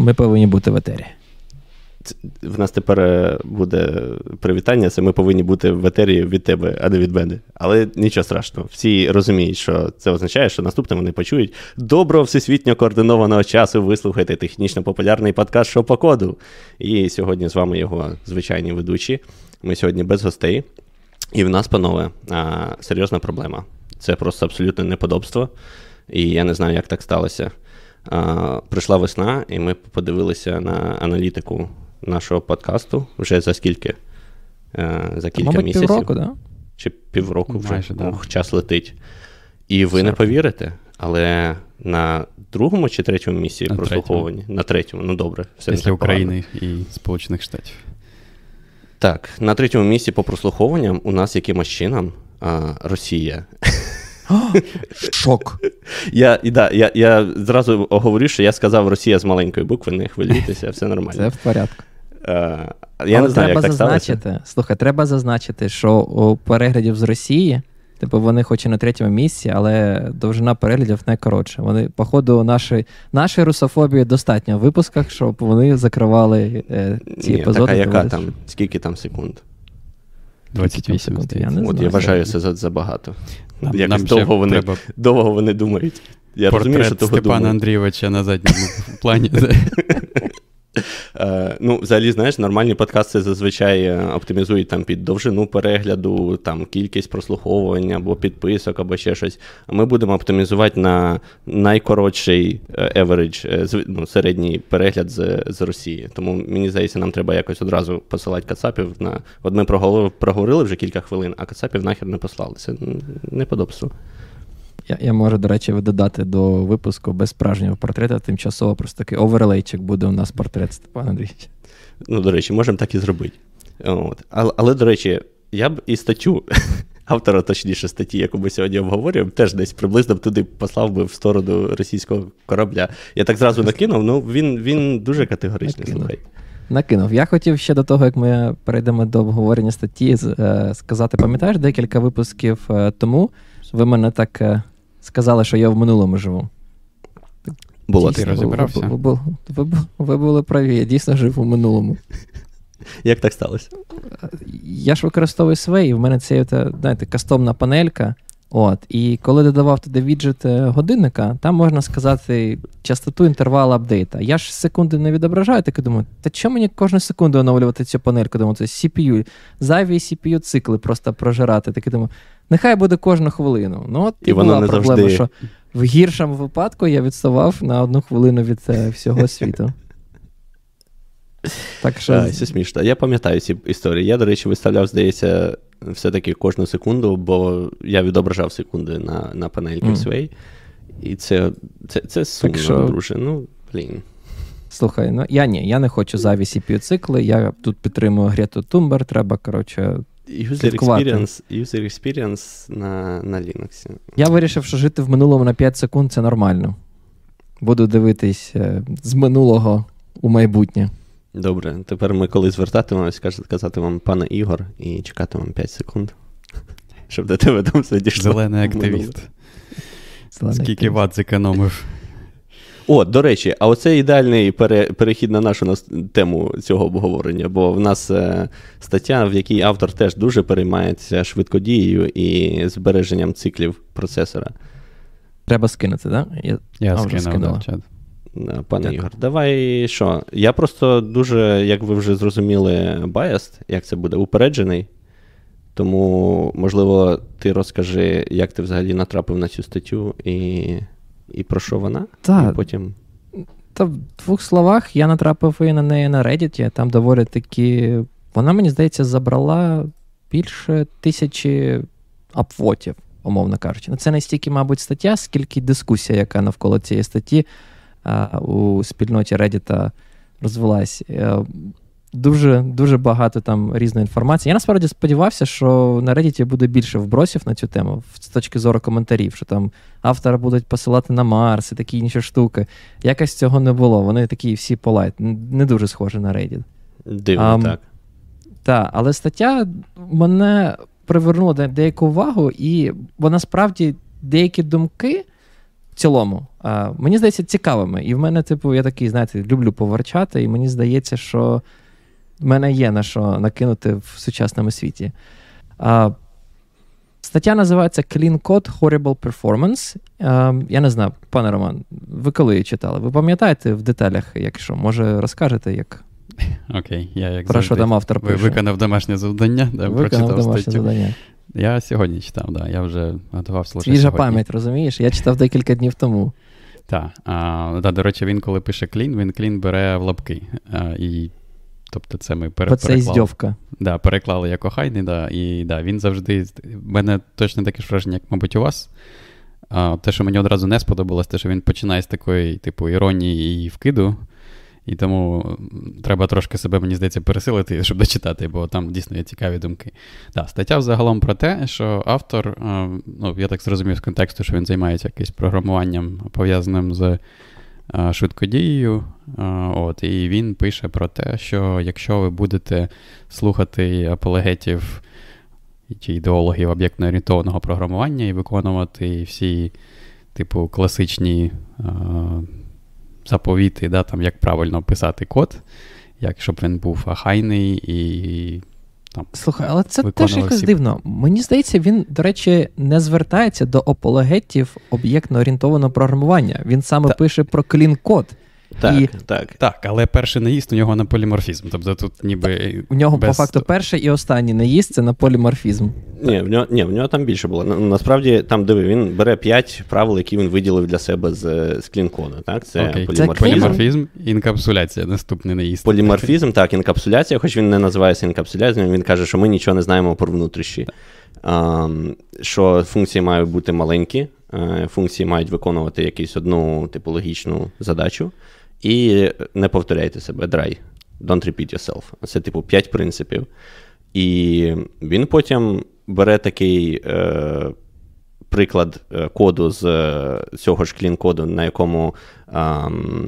Ми повинні бути в етері. В нас тепер е, буде привітання, це ми повинні бути в етері від тебе, а не від мене. Але нічого страшного. Всі розуміють, що це означає, що наступне вони почують. Доброго всесвітньо координованого часу вислухайте технічно популярний подкаст «Що по коду. І сьогодні з вами його звичайні ведучі. Ми сьогодні без гостей. І в нас, панове, серйозна проблема. Це просто абсолютне неподобство. І я не знаю, як так сталося. Прийшла весна, і ми подивилися на аналітику нашого подкасту вже за скільки? Е, за кілька Мабуть, місяців. Півроку, да? Чи півроку вже Майже, да. Ух, час летить. І ви не повірите, але на другому чи третьому місці на прослуховані? Третьому. На третьому, ну добре. Все Після України і Сполучених Штатів. Так, на третьому місці по прослуховуванням у нас якимось чином а, Росія. Шок. Я і да, я, я зразу оговорю, що я сказав Росія з маленької букви, не хвилюйтеся, все нормально. Це в порядку. Я Але не знаю, треба як так зазначити, сталося. слухай, треба зазначити, що у переглядів з Росії, типу, вони хоч і на третьому місці, але довжина переглядів найкоротша. Вони, походу, нашої, нашої русофобії достатньо в випусках, щоб вони закривали е, ці Ні, епізоди. така яка там, скільки там секунд? 28 секунд, я не От знаю. я вважаю це за, забагато. Нам, Якось нам довго вони, треба довго вони думають. Я розумію, що того Степана думаю. Андрійовича на задньому плані. Е, ну, взагалі, знаєш, нормальні подкасти зазвичай е, оптимізують там під довжину перегляду, там кількість прослуховування або підписок, або ще щось. А ми будемо оптимізувати на найкоротший е, average, ну, середній перегляд з, з Росії. Тому мені здається, нам треба якось одразу посилати кацапів на. От ми проговорили вже кілька хвилин, а кацапів нахер не послали. Це м, неподобство. Я, я можу, до речі, додати до випуску без справжнього портрета, тимчасово просто такий оверлейчик буде у нас портрет Степана Андрійовича. Ну, до речі, можемо так і зробити. От. Але, але, до речі, я б і статтю, автора, точніше, статті, яку ми сьогодні обговорюємо, теж десь приблизно б туди послав би в сторону російського корабля. Я так зразу накинув, ну він, він дуже категоричний, Накинув. слухай. Накинув. Я хотів ще до того, як ми перейдемо до обговорення статті, е, сказати, пам'ятаєш, декілька випусків е, тому ви мене так е, сказали, що я в минулому живу. Було Ти розібрався? Ви, ви, ви, ви, ви були праві, я дійсно жив у минулому. Як так сталося? Я ж використовую і в мене це, знаєте, кастомна панелька. От, і коли додавав туди віджит годинника, там можна сказати частоту інтервалу апдейта. Я ж секунди не відображаю, так і думаю, та чому мені кожну секунду оновлювати цю панельку? Думаю, це CPU, зайві CPU цикли просто прожирати. Так і думаю, нехай буде кожну хвилину. Ну, от і, І воно була не проблема, завжди- що в гіршому випадку я відставав на одну хвилину від е, всього світу. Так що А, це смішно. Я пам'ятаю ці історії. Я, до речі, виставляв, здається, все-таки кожну секунду, бо я відображав секунди на, на панельки Мгм. Sway. І це, це, це сумно, що- друже. Ну, блін. Слухай, ну я ні, я не хочу зайві CPU цикли. Я тут підтримую Грету Тумбер, треба, коротше. User experience, user experience на, на Linux. Я вирішив, що жити в минулому на 5 секунд це нормально. Буду дивитись е, з минулого у майбутнє. Добре, тепер ми коли звертатимемось, каж- казатимемо пане Ігор і чекатимемо 5 секунд. Щоб до тебе там все дійшло. Зелений активіст. Зелений Скільки активіст. ват зекономив. О, до речі, а оце ідеальний пере, перехід на нашу тему цього обговорення, бо в нас е, стаття, в якій автор теж дуже переймається швидкодією і збереженням циклів процесора. Треба скинути, так? Да? Я... Я скинув в чат. Е, Пане Дякую. Ігор, давай що? Я просто дуже, як ви вже зрозуміли, biased, як це буде, упереджений. Тому, можливо, ти розкажи, як ти взагалі натрапив на цю статтю і, і про що вона? Так. І потім. Та в двох словах я натрапив і на неї на Reddit. Там доволі такі. Вона, мені здається, забрала більше тисячі апвотів, умовно кажучи. Ну, це не стільки, мабуть, стаття, скільки дискусія, яка навколо цієї статті а, у спільноті Reddit розвелась. Дуже, дуже багато там різної інформації. Я насправді сподівався, що на Reddit буде більше вбросів на цю тему з точки зору коментарів, що там автори будуть посилати на Марс і такі інші штуки. Якось цього не було. Вони такі всі polite, не дуже схожі на Reddit. Дивно, Ам, так. Так, але стаття мене привернула де- деяку увагу, і вона справді деякі думки в цілому, а, мені здається, цікавими. І в мене, типу, я такий, знаєте, люблю поворчати, і мені здається, що в мене є на що накинути в сучасному світі. А, Стаття називається Clean Code Horrible Performance. А, я не знаю, пане Роман, ви коли її читали? Ви пам'ятаєте в деталях, якщо може розкажете, як Окей, я як про завжди, що там автор пише? виконав домашнє завдання, да, Виконав прочитав домашнє статтю. завдання. Я сьогодні читав, да, я вже готувався лише Свіжа сьогодні. пам'ять, розумієш? Я читав декілька днів тому. Так, да, до речі, він коли пише клін, він клін бере в лапки. А, і, тобто це ми пере, це переклали. Да, переклали як охайний, да, і да, він завжди. В мене точно таке ж враження, як, мабуть, у вас. А, те, що мені одразу не сподобалось, те, що він починає з такої, типу, іронії і вкиду. І тому треба трошки себе, мені здається, пересилити, щоб дочитати, бо там дійсно є цікаві думки. Да, стаття взагалом про те, що автор, ну, я так зрозумів з контексту, що він займається якимось програмуванням, пов'язаним з швидкодією. Е, От, і він пише про те, що якщо ви будете слухати апологетів чи ідеологів об'єктно-орієнтованого програмування і виконувати всі, типу, класичні е, заповіти, да, там, як правильно писати код, як щоб він був ахайний і там. Слухай, але це теж якось всі- дивно. Мені здається, він, до речі, не звертається до апологетів об'єктно-орієнтованого програмування. Він саме Та- пише про clean code. Так, І- так. Так, але перший наїзд у нього на поліморфізм. Тобто тут ніби. У нього, по факту, перший і останній наїзд це на поліморфізм. Ні, в нього, ні, в нього там більше було. На- Насправді, там диви, він бере 5 правил, які він виділив для себе з, з clean code 'у. Так? Це Окей. поліморфізм. clean? Поліморфізм, інкапсуляція, наступний наїзд. Поліморфізм, так, інкапсуляція, хоч він не називається інкапсуляцією, він каже, що ми нічого не знаємо про внутрішні. А, що функції мають бути маленькі, е, функції мають виконувати якусь одну типологічну задачу, і не повторяйте себе, dry. Don't repeat yourself. Це, типу, 5 принципів. І він потім бере такий е, приклад е, коду з е, цього ж клін-коду, на якому ам,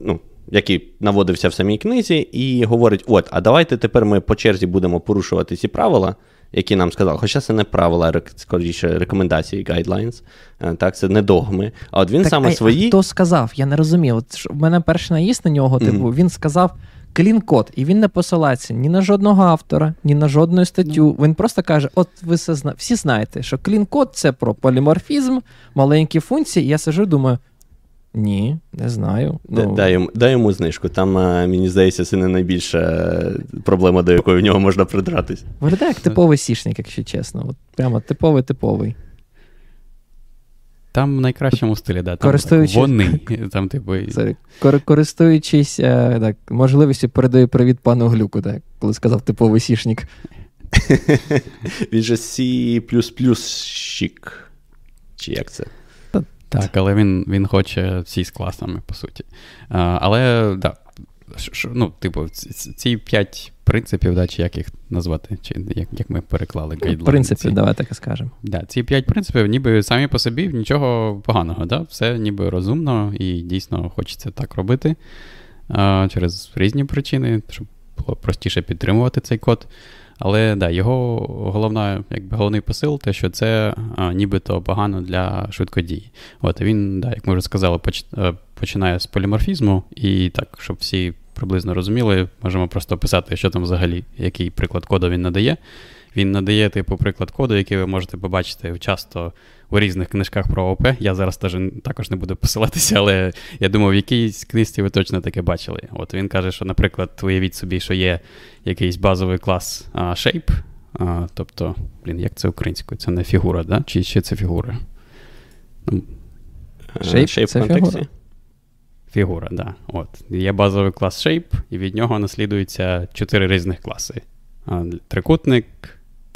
ну, який наводився в самій книзі, і говорить: от, а давайте тепер ми по черзі будемо порушувати ці правила, які нам сказали. Хоча це не правила, скоріше рекомендації, guidelines, е, так, це не догми. А от він Так, саме а, свої. а хто сказав? Я не розумію. От що в мене перший наїзд на нього, типу, Мгм. він сказав clean code, і він не посилається ні на жодного автора, ні на жодну статтю. Він просто каже: от ви все зна... всі знаєте, що clean code це про поліморфізм, маленькі функції. І я сижу думаю. Ні, не знаю. Ну, Дай, йому, дай йому знижку. Там, е, мені здається, це не найбільша е, проблема, до якої в нього можна придратись. Виглядає як типовий сішник, якщо чесно. От прямо типовий типовий. Там в найкращому стилі, да. Там Користуючись- вони. Там, типу, кор- користуючись е, так, можливістю, передаю привіт пану Глюку, так, коли сказав типовий сішник. Він же C++щик. Чи як це? Так, але він, він хоче всі з класами, по суті. А, але, да, ш- ну, типу, ці- п'ять принципів, да, чи як їх назвати, чи як, як ми переклали В гайдлайни принципі, ці. давай так і скажемо. Да, ці п'ять принципів, ніби самі по собі нічого поганого, да? все ніби розумно і дійсно хочеться так робити а, через різні причини, щоб було простіше підтримувати цей код. Але да, його головна, якби головний посил, те, що це а, нібито погано для швидкодії. От він, да, як ми вже сказали, е, починає з поліморфізму, і так, щоб всі приблизно розуміли, можемо просто описати, що там взагалі, який приклад коду він надає. Він надає, типу, приклад коду, який ви можете побачити часто у різних книжках про ОП. Я зараз теж також не буду посилатися, але я думаю, в якійсь книжці ви точно таке бачили. От він каже, що, наприклад, уявіть собі, що є якийсь базовий клас а, shape, а, тобто, блін, як це українською? Це не фігура, да? чи, чи це фігура? Ну, Shape Shape це фігура. Фігура, да. От. Є базовий клас Shape, і від нього наслідуються чотири різних класи: трикутник,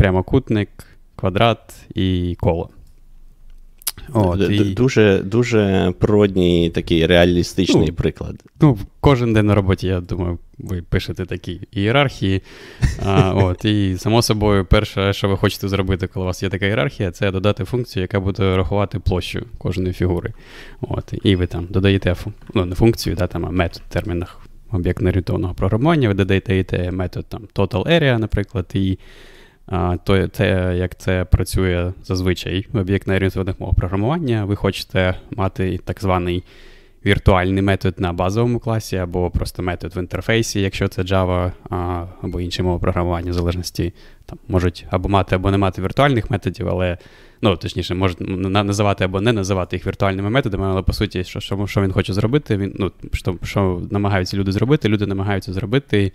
прямокутник, квадрат і коло. От, і, Дуже, дуже природній такий реалістичний Ну, приклад. ну, кожен день на роботі, я думаю, ви пишете такі ієрархії. А, от, і, само собою, перше, що ви хочете зробити, коли у вас є така ієрархія, це додати функцію, яка буде рахувати площу кожної фігури. От, і ви там додаєте ну, не функцію, да, там, а метод в термінах об'єктно-орієнтованого програмування, ви додаєте метод там, total area, наприклад, і то те, як це працює зазвичай в об'єктно орієнтованих мов програмування, ви хочете мати так званий віртуальний метод на базовому класі, або просто метод в інтерфейсі, якщо це Java, або інші мови програмування, в залежності там можуть або мати, або не мати віртуальних методів, але ну, точніше, можуть називати або не називати їх віртуальними методами, але по суті, що що, що він хоче зробити, він, ну, що що намагаються люди зробити, люди намагаються зробити,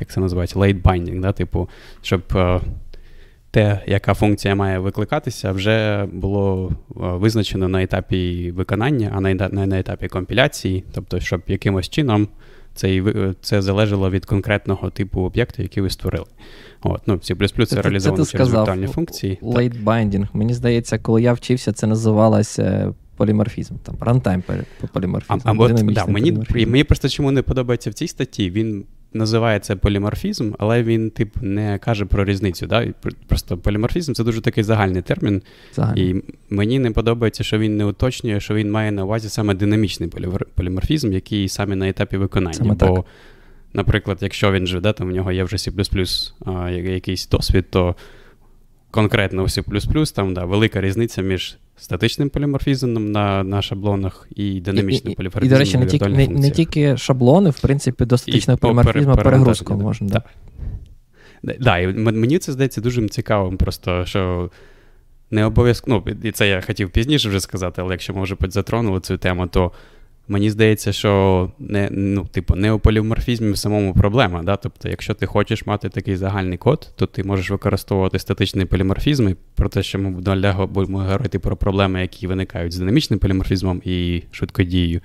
як це називається, late binding, да? типу, щоб те, яка функція має викликатися, вже було визначено на етапі виконання, а не на, етапі компіляції, тобто, щоб якимось чином це це залежало від конкретного типу об'єкту, який ви створили. От, ну, C++ це реалізовано через віртуальні функції. Late binding. Мені здається, коли я вчився, це називалося поліморфізм. Там runtime поліморфізм. А, а от, да, мені, мені просто чому не подобається в цій статті, він називається поліморфізм, але він, тип, не каже про різницю. Да? Просто поліморфізм це дуже такий загальний термін. Загальний. І мені не подобається, що він не уточнює, що він має на увазі саме динамічний поліморфізм, який саме на етапі виконання. Саме Бо, так. наприклад, якщо він же, да, там в нього є вже C а, якийсь досвід, то конкретно у C++, там да, велика різниця між статичним поліморфізмом на на шаблонах і динамічним поліморфізмом. І, до речі, не тільки не, не тільки шаблони, в принципі, до статичного поліморфізму перегрузку можна. Так, да. да, і мені це здається дуже цікавим, просто що не обов'язково, ну, і це я хотів пізніше вже сказати, але якщо ми вже затронули цю тему, то Мені здається, що не ну, типу, не у поліморфізмі в самому проблема. Да? Тобто, якщо ти хочеш мати такий загальний код, то ти можеш використовувати статичний поліморфізм. Про те, що ми будемо говорити про проблеми, які виникають з динамічним поліморфізмом і швидкодією.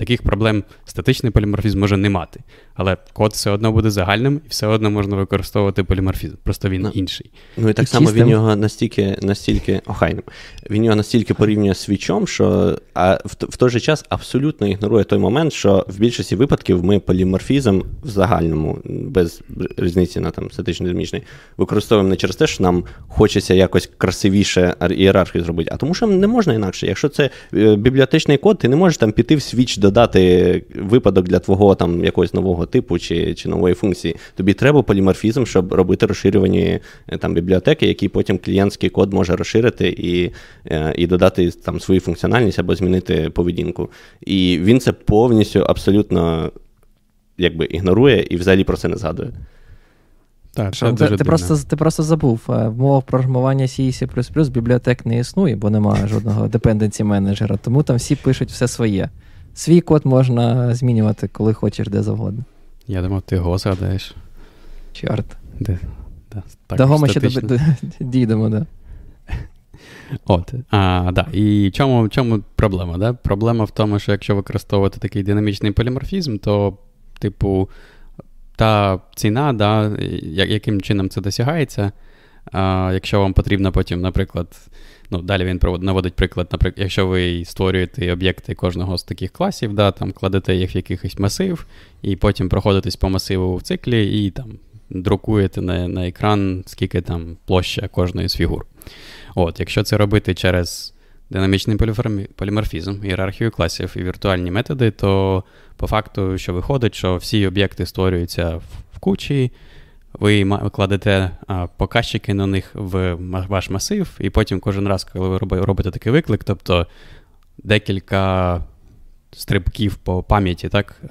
Таких проблем статичний поліморфізм може не мати. Але код все одно буде загальним і все одно можна використовувати поліморфізм. Просто він ну, інший. Ну і так і само чистим. він його настільки настільки охайним. Він його настільки порівнює з switch 'ом, що а в, в той же час абсолютно ігнорує той момент, що в більшості випадків ми поліморфізм в загальному, без різниці на там статичний динамічний, використовуємо не через те, що нам хочеться якось красивіше ієрархію зробити, а тому, що не можна інакше. Якщо це е, бібліотечний код, ти не можеш там піти в switch до додати випадок для твого там якогось нового типу чи чи нової функції. Тобі треба поліморфізм, щоб робити розширювані е, там бібліотеки, які потім клієнтський код може розширити і е, і додати там свою функціональність або змінити поведінку. І він це повністю абсолютно якби ігнорує і взагалі про це не згадує. Так, це ти, ти просто ти просто забув. Е, в мовах програмування C C++ бібліотек не існує, бо немає жодного депенденсі менеджера, тому там всі пишуть все своє. Свій код можна змінювати, коли хочеш, де завгодно. Я думав, ти го згадаєш. Чорт. Де? Да, так, До ми ще дійдемо, да. От, а, да. І чому чому проблема? Да? Проблема в тому, що якщо використовувати такий динамічний поліморфізм, то, типу, та ціна, да, яким чином це досягається, а, якщо вам потрібно потім, наприклад, Ну, Далі він наводить приклад, наприклад, якщо ви створюєте об'єкти кожного з таких класів, да, там кладете їх в якийсь масив, і потім проходитесь по масиву в циклі і там друкуєте на на екран, скільки там площа кожної з фігур. От, Якщо це робити через динамічний поліморфізм, ієрархію класів і віртуальні методи, то по факту, що виходить, що всі об'єкти створюються в кучі ви кладете показчики на них в ваш масив, і потім кожен раз, коли ви робите такий виклик, тобто декілька стрибків по пам'яті так,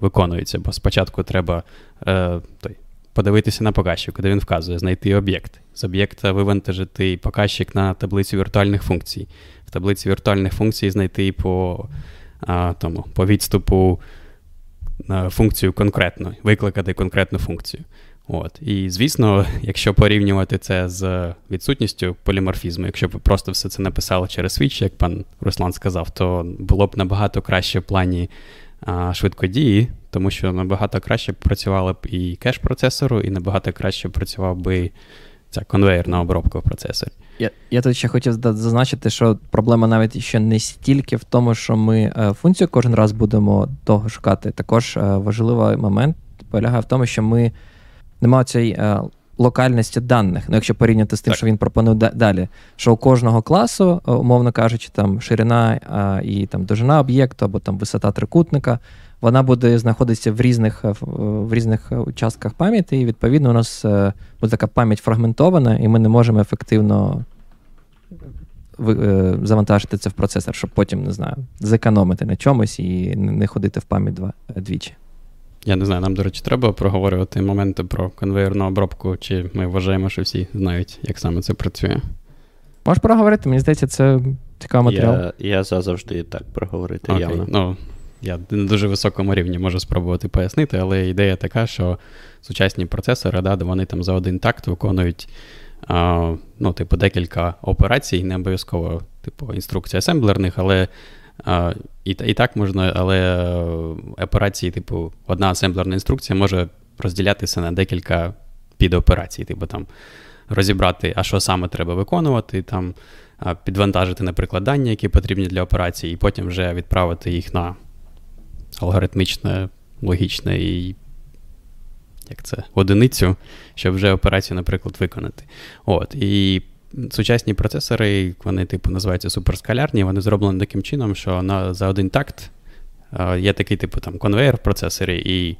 виконується, бо спочатку треба е, той, подивитися на показчик, куди він вказує, знайти об'єкт. З об'єкта вивантажити показчик на таблицю віртуальних функцій. В таблиці віртуальних функцій знайти по а, тому, по відступу функцію конкретно, викликати конкретну функцію. От. І, звісно, якщо порівнювати це з відсутністю поліморфізму, якщо б просто все це написали через свіч, як пан Руслан сказав, то було б набагато краще в плані а, швидкодії, тому що набагато краще працювало б і кеш процесору, і набагато краще працював би ця конвейерна обробка в процесорі. Я я тут ще хотів зазначити, що проблема навіть ще не стільки в тому, що ми е, функцію кожен раз будемо того шукати. Також е, важливий момент полягає в тому, що ми. Нема цієї е, локальності даних. Ну, якщо порівняти з тим, так. що він пропонує далі, що у кожного класу, умовно кажучи, там ширина а, і там довжина об'єкту або там висота трикутника, вона буде знаходитися в різних в різних участках пам'яті, і відповідно у нас е, буде така пам'ять фрагментована, і ми не можемо ефективно е, завантажити це в процесор, щоб потім, не знаю, зекономити на чомусь і не ходити в пам'ять двічі. Я не знаю, нам, до речі, треба проговорювати моменти про конвейерну обробку, чи ми вважаємо, що всі знають, як саме це працює. Можеш проговорити, мені здається, це цікавий матеріал. Я я завжди так проговорити. Окей. явно. Ну, Я на дуже високому рівні можу спробувати пояснити, але ідея така, що сучасні процесори, да, вони там за один такт виконують а, ну, типу, декілька операцій, не обов'язково типу, інструкцій асемблерних, але і і так можна, але е, операції, типу, одна асемблерна інструкція може розділятися на декілька підоперацій, типу там розібрати, а що саме треба виконувати, там підвантажити, наприклад, дані, які потрібні для операції, і потім вже відправити їх на алгоритмічне, логічне і як це, одиницю, щоб вже операцію, наприклад, виконати. От, І сучасні процесори, вони, типу, називаються суперскалярні, вони зроблені таким чином, що на, за один такт є такий, типу, там, конвейер в процесорі, і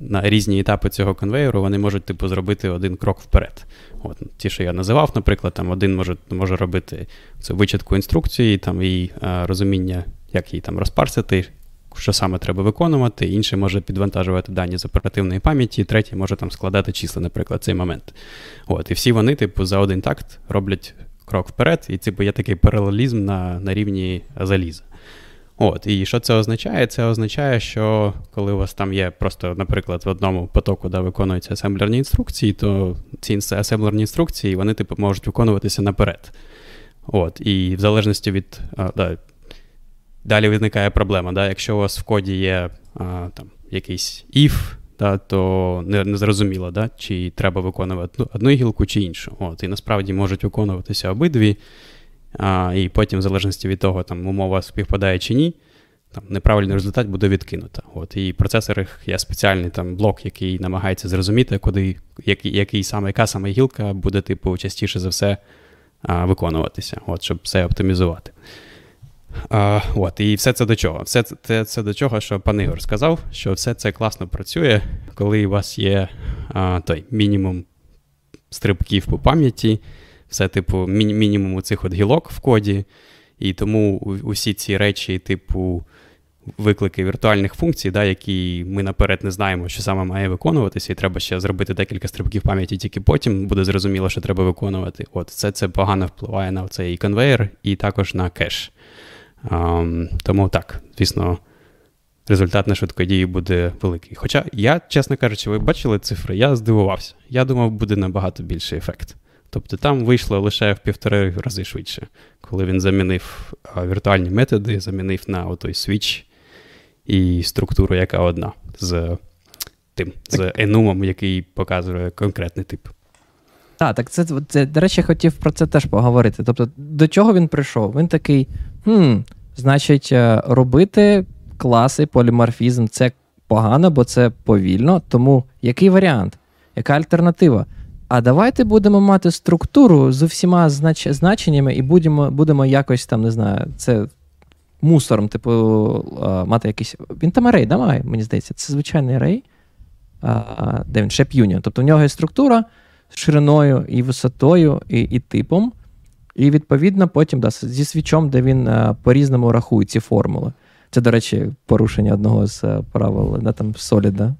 на різні етапи цього конвейеру вони можуть, типу, зробити один крок вперед. От, Ті, що я називав, наприклад, там один може може робити цю вичатку інструкції там, і а, розуміння, як її там розпарсити, що саме треба виконувати, інший може підвантажувати дані з оперативної пам'яті, третій може там складати числа, наприклад, цей момент. От, І всі вони, типу, за один такт роблять крок вперед, і типу, є такий паралелізм на на рівні заліза. От, І що це означає? Це означає, що коли у вас там є просто, наприклад, в одному потоку, де виконуються асемблерні інструкції, то ці асемблерні інструкції вони типу, можуть виконуватися наперед. От, І в залежності від. А, да, Далі виникає проблема. Да? Якщо у вас в коді є а, там, якийсь if, да, то не, не зрозуміло, да? чи треба виконувати одну гілку чи іншу. От, І насправді можуть виконуватися обидві. А, І потім, в залежності від того, там умова співпадає чи ні, там неправильний результат буде відкинуто. От, І в процесорах є спеціальний там блок, який намагається зрозуміти, куди, який, який саме, яка саме гілка буде, типу, частіше за все а, виконуватися, от, щоб все оптимізувати. А, от, І все це до чого? Все це це до чого, що пан Ігор сказав, що все це класно працює, коли у вас є а, той мінімум стрибків по пам'яті, все, типу, мі- мінімум цих от гілок в коді. І тому усі ці речі, типу, виклики віртуальних функцій, да, які ми наперед не знаємо, що саме має виконуватися, і треба ще зробити декілька стрибків пам'яті, тільки потім буде зрозуміло, що треба виконувати. От, Все це погано впливає на цей конвейер і також на кеш. Um, тому так, звісно, результат на швидкодії буде великий. Хоча я, чесно кажучи, ви бачили цифри, я здивувався. Я думав, буде набагато більший ефект. Тобто там вийшло лише в півтори рази швидше, коли він замінив віртуальні методи, замінив на той свіч і структуру, яка одна з тим, з енумом, який показує конкретний тип. Так, так це, це, до речі, хотів про це теж поговорити. Тобто, до чого він прийшов? Він такий: хм, значить, е, робити класи, поліморфізм це погано, бо це повільно. Тому який варіант? Яка альтернатива? А давайте будемо мати структуру з усіма знач... значеннями і будемо будемо якось там, не знаю, це мусором, типу, мати якийсь. Він там арей, да, має, мені здається, це звичайний арей, де він Shape Union. Тобто в нього є структура з шириною і висотою, і і типом. І, відповідно, потім да, зі свічом, де він по-різному рахує ці формули. Це, до речі, порушення одного з правил да, там Solid.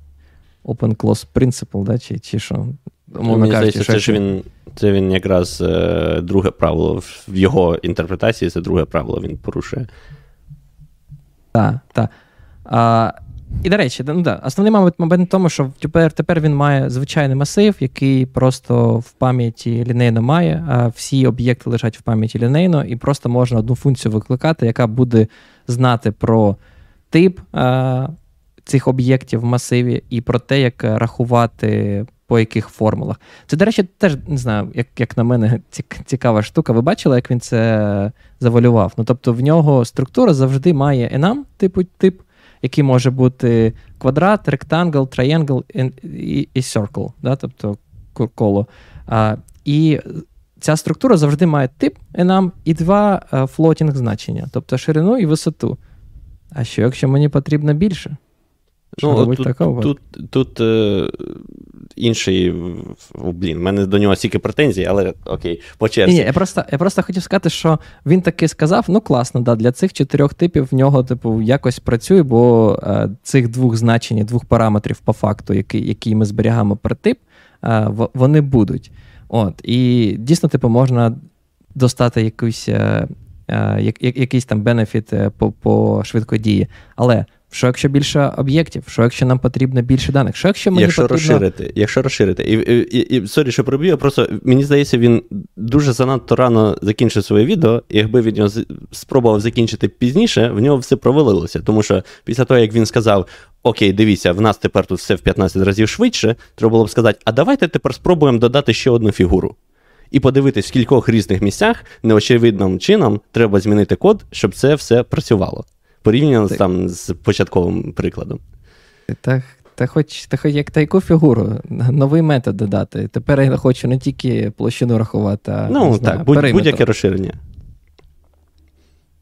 Open Close Principle, да, чи чи що. Мені здається, це ж він це він якраз е, друге правило в його інтерпретації, це друге правило він порушує. Так, так. І, до речі, ну, да, основний мабуть, момент в тому, що тепер тепер він має звичайний масив, який просто в пам'яті лінейно має, а всі об'єкти лежать в пам'яті лінейно, і просто можна одну функцію викликати, яка буде знати про тип а, цих об'єктів в масиві і про те, як рахувати по яких формулах. Це, до речі, теж не знаю, як як на мене, цікава штука. Ви бачили, як він це завалював? Ну, тобто, в нього структура завжди має enum, типу тип, який може бути квадрат, ректангл, триангл і, і circle. Да? Тобто коло. А, І ця структура завжди має тип enum і два флотінг значення, тобто ширину і висоту. А що, якщо мені потрібно більше? Що ну, тут, такого? Тут тут інший. Блін, в мене до нього стільки претензій, але окей, по черзі. Ні, Я просто я просто хотів сказати, що він таки сказав: ну класно, да, для цих чотирьох типів в нього, типу, якось працює, бо е, цих двох значень, двох параметрів по факту, які які ми зберігаємо про тип, е, вони будуть. От, І дійсно, типу, можна достати якусь, е, е, як, якийсь там бенефіт е, по, по швидкодії. Але. Що якщо більше об'єктів? Що якщо нам потрібно більше даних? Що якщо мені якщо потрібно... розширити, якщо розширити, і і, і sorry, що переб'ю, просто мені здається, він дуже занадто рано закінчив своє відео. і Якби він його спробував закінчити пізніше, в нього все провалилося. Тому що після того, як він сказав: Окей, дивіться, в нас тепер тут все в 15 разів швидше, треба було б сказати, а давайте тепер спробуємо додати ще одну фігуру. І подивитись, в кількох різних місцях неочевидним чином треба змінити код, щоб це все працювало порівняно так. там з початковим прикладом. Так, та хоч та хоч як таку фігуру, новий метод додати. Тепер я хочу не тільки площину рахувати, а ну, не знаю, так, будь, будь-яке розширення.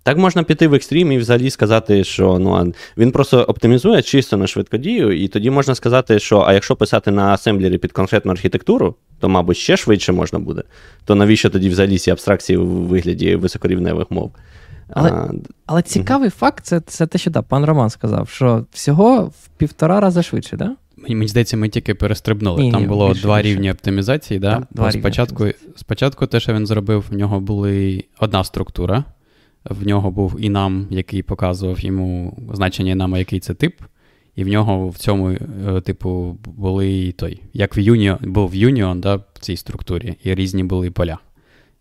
Так можна піти в екстрім і взагалі сказати, що ну, він просто оптимізує чисто на швидкодію, і тоді можна сказати, що а якщо писати на асемблері під конкретну архітектуру, то, мабуть, ще швидше можна буде. То навіщо тоді взагалі ці абстракції у вигляді високорівневих мов? Але а, але цікавий угу. факт це це те, що да, пан Роман сказав, що всього в півтора рази швидше, да? Мені, мені здається, ми тільки перестрибнули. Ні, Там ні, було більше, два більше. рівні оптимізації. Да? Там, два спочатку, спочатку те, що він зробив, в нього була одна структура. В нього був і нам, який показував йому значення нам, який це тип. І в нього в цьому, е, типу, були той, як в Union, був Union да, в цій структурі, і різні були поля.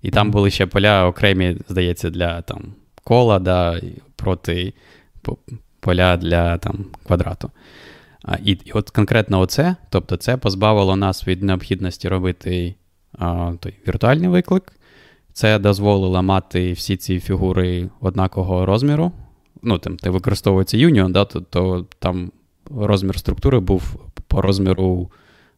І там були ще поля окремі, здається, для там кола да, проти поля для там, квадрату. А, І і от конкретно оце, тобто це позбавило нас від необхідності робити а, той віртуальний виклик. Це дозволило мати всі ці фігури однакового розміру. Ну, там, Ти використовується Union, да, то, то там розмір структури був по розміру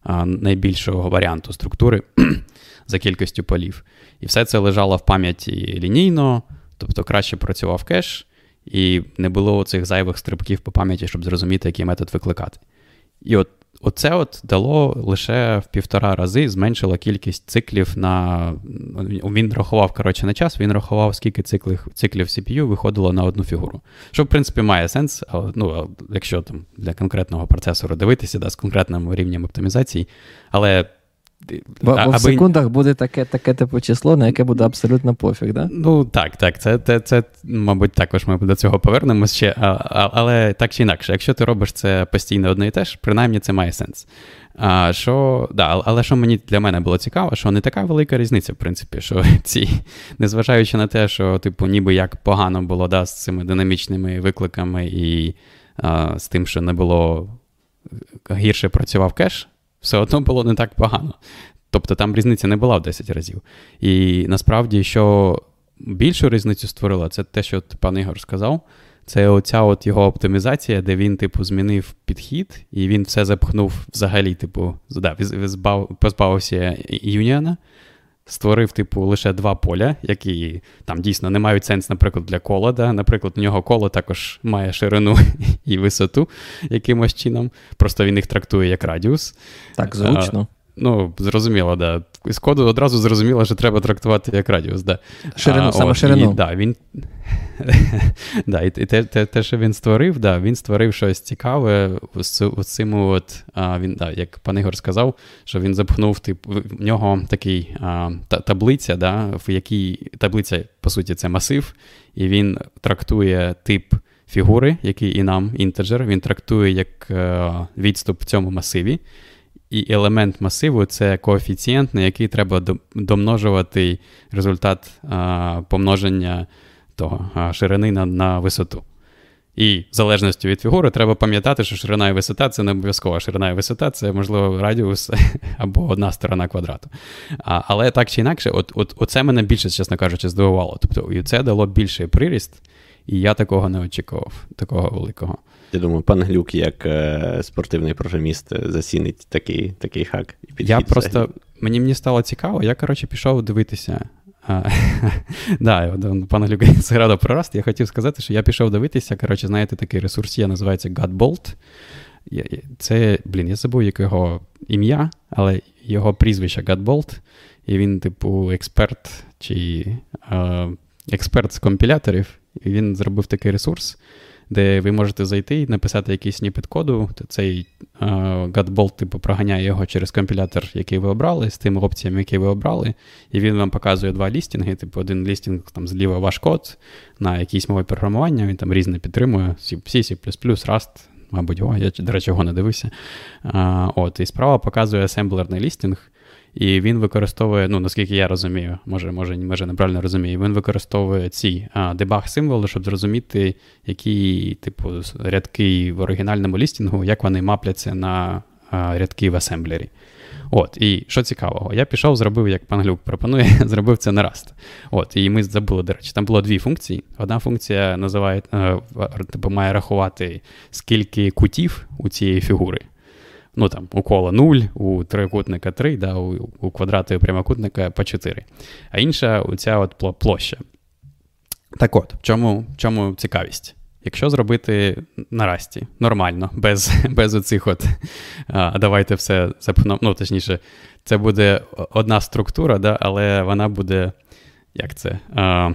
а, найбільшого варіанту структури за кількістю полів. І все це лежало в пам'яті лінійно. Тобто краще працював кеш, і не було цих зайвих стрибків по пам'яті, щоб зрозуміти, який метод викликати. І от оце от дало лише в півтора рази зменшило кількість циклів на. Він рахував коротше, на час, він рахував, скільки циклів циклів CPU виходило на одну фігуру. Що, в принципі, має сенс, ну, якщо там для конкретного процесору дивитися да, з конкретним рівнем оптимізації. Але Бо, а, бо в секундах буде таке таке типу число, на яке буде абсолютно пофіг, да? Ну так, так. Це, це, це, мабуть, також ми до цього повернемось ще. А, а, але так чи інакше, якщо ти робиш це постійно одне і те ж, принаймні це має сенс. А, що, да, Але що мені для мене було цікаво, що не така велика різниця, в принципі, що ці, незважаючи на те, що, типу, ніби як погано було да, з цими динамічними викликами і а, з тим, що не було гірше працював кеш все одно було не так погано. Тобто там різниця не була в 10 разів. І насправді, що більшу різницю створило, це те, що пан Ігор сказав. Це оця от його оптимізація, де він, типу, змінив підхід, і він все запхнув взагалі, типу, да, позбавився юніана, створив, типу, лише два поля, які там дійсно не мають сенс, наприклад, для кола. Да? Наприклад, у нього коло також має ширину і висоту якимось чином. Просто він їх трактує як радіус. Так, зручно. А, Ну, зрозуміло, да. З коду одразу зрозуміло, що треба трактувати як радіус. да. Ширину, а, саме от, ширину. І, да, він... да, І те, те, те, що він створив, да, він створив щось цікаве з, цим, от, а, він, да, як пан Ігор сказав, що він запхнув, тип, в нього такий а, та, таблиця, да, в якій таблиця, по суті, це масив, і він трактує тип фігури, який і нам інтеджер, він трактує як а, відступ в цьому масиві і елемент масиву це коефіцієнт, на який треба домножувати результат а, помноження того а, ширини на, на висоту. І в залежності від фігури, треба пам'ятати, що ширина і висота це не обов'язкова ширина і висота, це, можливо, радіус або одна сторона квадрату. А, Але так чи інакше, от, от, оце мене більше, чесно кажучи, здивувало. Тобто, і це дало більший приріст, і я такого не очікував, такого великого. Я думаю, пан Глюк, як е, спортивний програміст, засінить такий такий хак. І підхід Я просто, Мені мені стало цікаво, я, коротше, пішов дивитися. да, Пан Глюк згадав про Rust. Я хотів сказати, що я пішов дивитися. Коротше, знаєте, такий ресурс є, називається Godbolt. Це, блін, я забув як його ім'я, але його прізвище Godbolt. І він, типу, експерт чи е, експерт з компіляторів. І він зробив такий ресурс, де ви можете зайти і написати якийсь сніпет коду. Цей Godbolt, типу, проганяє його через компілятор, який ви обрали, з тими опціями, які ви обрали. І він вам показує два лістінги. Типу, один лістінг там зліва ваш код на якійсь мові програмування, він там різне підтримує: C, C, Rust. Мабуть, о, я, до речі, його не дивився. А, от, І справа показує асемблерний лістінг, і він використовує, ну наскільки я розумію, може, може, може неправильно розумію, він використовує ці дебаг-символи, щоб зрозуміти, які, типу, рядки в оригінальному лістінгу, як вони мапляться на а, рядки в асемблері. От, і що цікавого, я пішов, зробив, як пан Глюк пропонує, зробив це на Rust. От, і ми забули, до речі, там було дві функції. Одна функція називає, е, типу, має рахувати, скільки кутів у цієї фігури ну там у кола 0, у трикутника 3, да, у, у квадрату і прямокутника по 4. А інша оця от площа. Так от, в чому чому цікавість? Якщо зробити на расті нормально, без без оцих от а, давайте все запхнемо. Ну, точніше, це буде одна структура, да, але вона буде. Як це? А,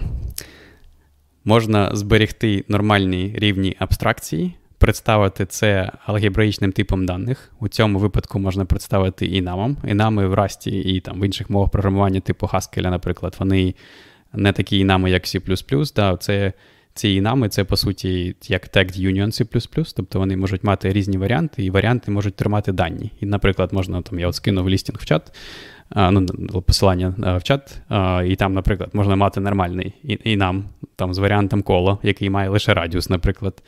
Можна зберегти нормальні рівні абстракції, представити це алгебраїчним типом даних. У цьому випадку можна представити і намом. І нами в Rust, і там в інших мовах програмування, типу Haskell, наприклад, вони не такі інами, як C. Да, це, Ці інами це, по суті, як Tagged Union C, тобто вони можуть мати різні варіанти, і варіанти можуть тримати дані. І, наприклад, можна там, я от скинув лістінг в чат. Ну, посилання в чат, і там, наприклад, можна мати нормальний і, і нам там з варіантом коло, який має лише радіус, наприклад,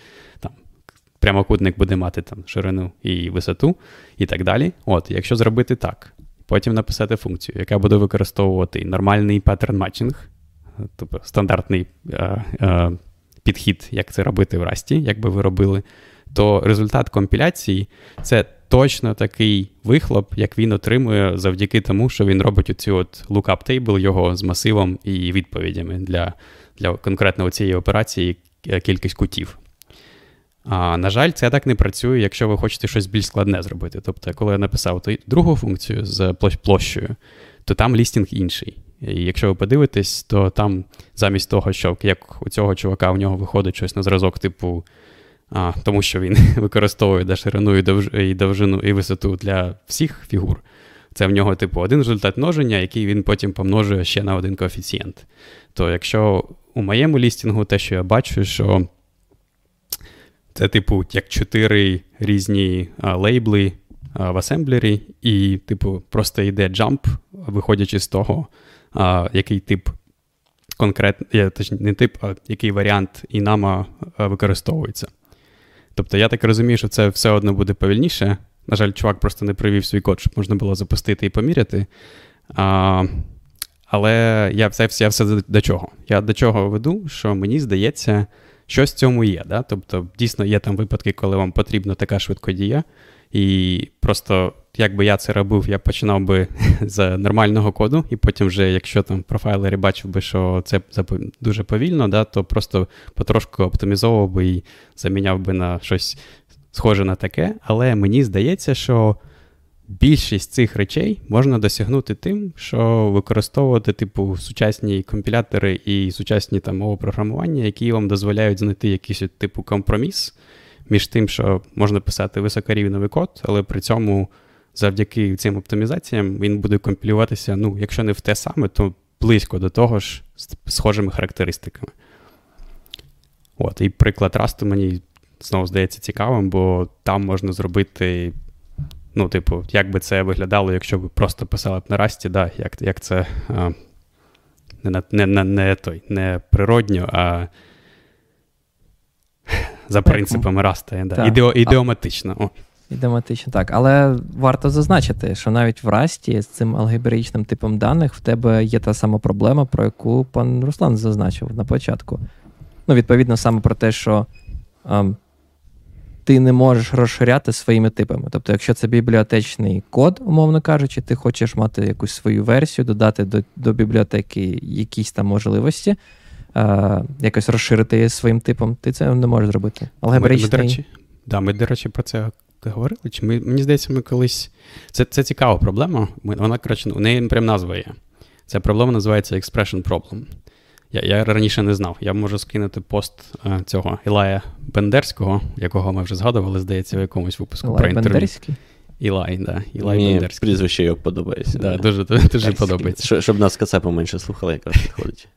прямокутник буде мати там ширину і висоту, і так далі. От, Якщо зробити так, потім написати функцію, яка буде використовувати нормальний паттерн матчинг, тобто стандартний е, е, підхід, як це робити в Расті, як би ви робили, то результат компіляції це точно такий вихлоп, як він отримує завдяки тому, що він робить оцю от lookup table його з масивом і відповідями для для конкретно цієї операції е, кількість кутів. А, На жаль, це так не працює, якщо ви хочете щось більш складне зробити. Тобто, коли я написав другу функцію з площею, то там лістінг інший. І якщо ви подивитесь, то там замість того, що як у цього чувака у нього виходить щось на зразок, типу, а, тому що він використовує да, ширину і, довж... і довжину і висоту для всіх фігур, це в нього, типу, один результат множення, який він потім помножує ще на один коефіцієнт. То якщо у моєму лістінгу те, що я бачу, що це, типу, як чотири різні а, лейбли а, в асемблері, і, типу, просто йде джамп, виходячи з того, а, який тип конкретно, точніше, не тип, а який варіант інама використовується. Тобто, я так розумію, що це все одно буде повільніше. На жаль, чувак просто не привів свій код, щоб можна було запустити і поміряти. А, Але я все, я все до чого? Я до чого веду, що мені здається, щось в цьому є. Да? Тобто, дійсно є там випадки, коли вам потрібна така швидкодія. І просто, якби я це робив, я починав би з нормального коду, і потім, вже, якщо там профайлері бачив би, що це дуже повільно, да, то просто потрошку оптимізовував би і заміняв би на щось схоже на таке. Але мені здається, що більшість цих речей можна досягнути тим, що використовувати, типу, сучасні компілятори і сучасні там мови програмування, які вам дозволяють знайти якийсь типу компроміс між тим, що можна писати високорівневий код, але при цьому завдяки цим оптимізаціям він буде компілюватися, ну, якщо не в те саме, то близько до того ж з схожими характеристиками. От, І приклад Rust мені знову здається цікавим, бо там можна зробити Ну, типу, як би це виглядало, якщо б просто писали б на расті, да, як як це а, не не, не, не, той, не природньо, а за принципами раста. Да. Ідео, ідеоматично. О. Ідеоматично, так. Але варто зазначити, що навіть в Расті з цим алгебраїчним типом даних в тебе є та сама проблема, про яку пан Руслан зазначив на початку. Ну, відповідно, саме про те, що. А, ти не можеш розширяти своїми типами. Тобто, якщо це бібліотечний код, умовно кажучи, ти хочеш мати якусь свою версію, додати до до бібліотеки якісь там можливості, е, якось розширити її своїм типом, ти це не можеш зробити. Алгебричний... Ми, ми, до речі, да, ми, до речі, про це говорили. Чи ми, Мені здається, ми колись. Це це цікава проблема. Вона, коротше, у неї прям назва є. Ця проблема називається Expression Problem. Я я раніше не знав. Я можу скинути пост а, цього Ілая Бендерського, якого ми вже згадували, здається, в якомусь випуску Ілай про інтерв'ю. Бендерський? Ілай, да. Ілай Мені Бендерський. прізвище його подобається. Да, Дуже дуже подобається. Щоб, щоб нас кацапи менше слухали, якраз підходить.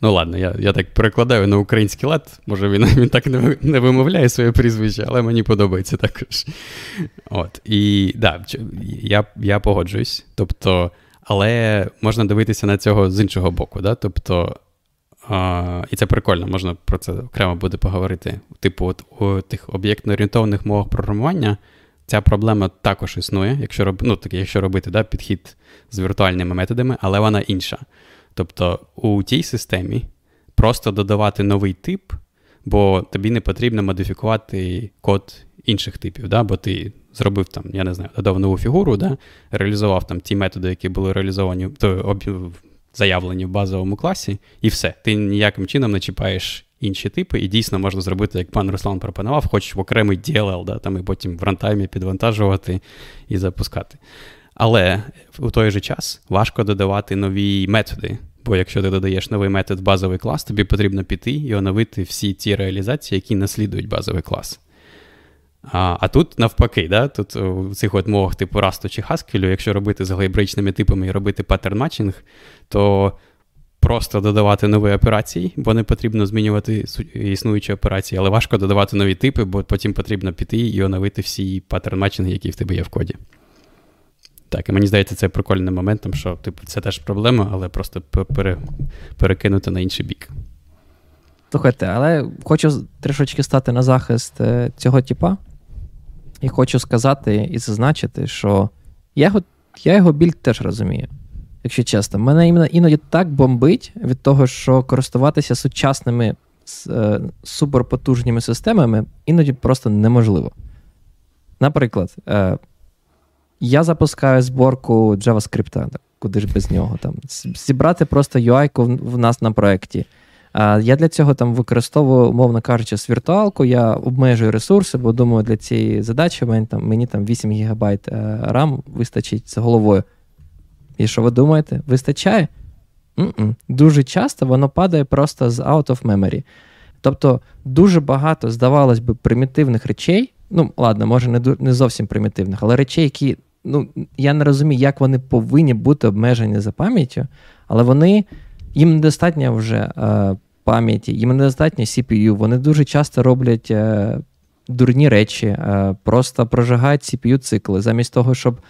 Ну, ладно, я я так перекладаю на український лад. Може, він він так не не вимовляє своє прізвище, але мені подобається також. От. І да, я я погоджуюсь. Тобто, але можна дивитися на цього з іншого боку. Да? Тобто, І це прикольно, можна про це окремо буде поговорити. Типу, от у тих об'єктно-орієнтованих мовах програмування ця проблема також існує, якщо роб, ну, так, якщо робити да, підхід з віртуальними методами, але вона інша. Тобто у тій системі просто додавати новий тип, бо тобі не потрібно модифікувати код інших типів, да? бо ти зробив там, я не знаю, додав нову фігуру, да? реалізував там ті методи, які були реалізовані, то заявлені в базовому класі, і все. Ти ніяким чином не чіпаєш інші типи, і дійсно можна зробити, як пан Руслан пропонував, хоч в окремий DLL, да, там і потім в рантаймі підвантажувати і запускати. Але у той же час важко додавати нові методи. Бо якщо ти додаєш новий метод в базовий клас, тобі потрібно піти і оновити всі ті реалізації, які наслідують базовий клас. А а тут навпаки, да? тут у цих от мовах типу Rust чи Haskell, якщо робити з алгебричними типами і робити паттерн матчинг, то просто додавати нові операції, бо не потрібно змінювати існуючі операції, але важко додавати нові типи, бо потім потрібно піти і оновити всі паттерн матчинги, які в тебе є в коді. Так, і мені здається, це прикольним моментом, що типу, це теж проблема, але просто пере, перекинути на інший бік. Слухайте, але хочу трішечки стати на захист е, цього типа. І хочу сказати і зазначити, що я його, я його біль теж розумію. Якщо чесно, мене іноді так бомбить від того, що користуватися сучасними е, суперпотужними системами іноді просто неможливо. Наприклад, е, я запускаю зборку JavaScript, куди ж без нього. Там, Зібрати просто UI в нас на проєкті. Я для цього там використовую, умовно кажучи, з віртуалку, я обмежую ресурси, бо думаю, для цієї задачі мені там мені там 8 ГБ RAM вистачить з головою. І що ви думаєте? Вистачає? Mm-mm. Дуже часто воно падає просто з out of memory. Тобто дуже багато, здавалось би, примітивних речей. Ну, ладно, може, не не зовсім примітивних, але речей, які ну, я не розумію, як вони повинні бути обмежені за пам'яттю, але вони їм недостатньо вже е, пам'яті, їм недостатньо CPU. Вони дуже часто роблять е, дурні речі, е, просто прожигають CPU цикли, замість того, щоб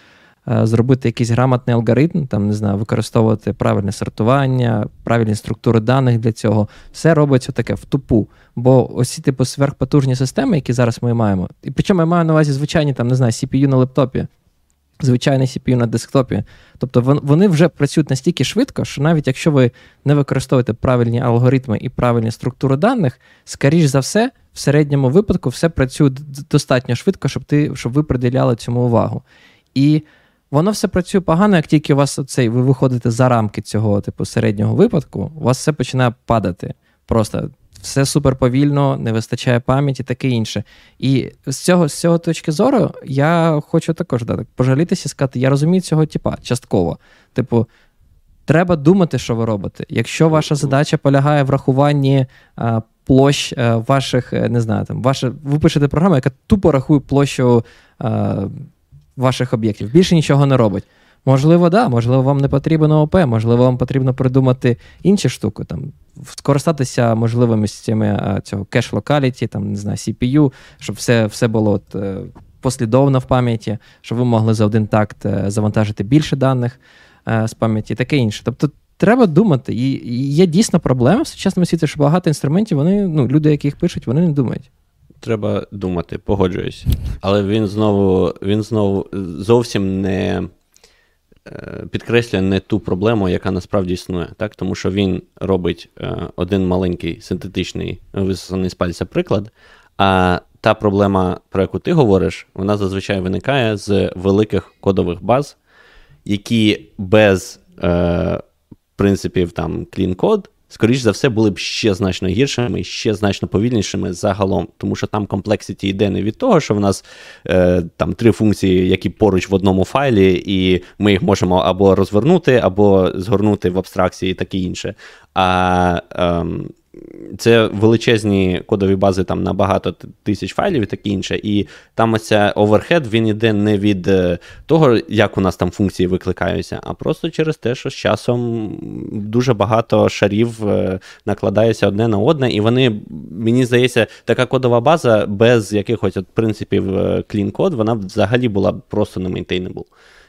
е, зробити якийсь грамотний алгоритм, там, не знаю, використовувати правильне сортування, правильні структури даних для цього. Все робиться таке в тупу. Бо ось ці типу сверхпотужні системи, які зараз ми маємо, і причому я маю на увазі звичайні там, не знаю, CPU на лептопі звичайний CPU на десктопі. Тобто вони вже працюють настільки швидко, що навіть якщо ви не використовуєте правильні алгоритми і правильні структури даних, скоріш за все, в середньому випадку все працює достатньо швидко, щоб ти, щоб ви приділяли цьому увагу. І воно все працює погано, як тільки у вас оцей, ви виходите за рамки цього типу середнього випадку, у вас все починає падати. Просто все супер повільно, не вистачає пам'яті, таке інше. І з цього з цього точки зору я хочу також да, так, пожалітися і сказати, я розумію цього типа частково. Типу, треба думати, що ви робите. Якщо ваша задача полягає в рахуванні а, площ а, ваших, е, не знаю, там, ваше, ви пишете програму, яка тупо рахує площу а, ваших об'єктів, більше нічого не робить. Можливо, да, можливо, вам не потрібен ООП, можливо, вам потрібно придумати інші штуки, там, скористатися можливостями цього кеш локаліті, там, не знаю, CPU, щоб все все було от, е, послідовно в пам'яті, щоб ви могли за один такт е, завантажити більше даних е, з пам'яті, таке інше. Тобто треба думати. І, є дійсно проблема в сучасному світі, що багато інструментів, вони, ну, люди, які їх пишуть, вони не думають. Треба думати, погоджуюсь. Але він знову він знову зовсім не Е, підкреслює не ту проблему, яка насправді існує, так? тому що він робить е, один маленький синтетичний висосаний з пальця приклад, А та проблема, про яку ти говориш, вона зазвичай виникає з великих кодових баз, які без е, принципів там code скоріш за все, були б ще значно гіршими, ще значно повільнішими загалом, тому що там комплексіті йде не від того, що в нас е, там три функції, які поруч в одному файлі, і ми їх можемо або розвернути, або згорнути в абстракції і таке інше. А е, це величезні кодові бази там на багато тисяч файлів і таке інше. І там ось ця overhead він іде не від е, того, як у нас там функції викликаються, а просто через те, що з часом дуже багато шарів е, накладається одне на одне, і вони, мені здається, така кодова база без якихось от принципів е, code, вона взагалі була б просто не maintainable.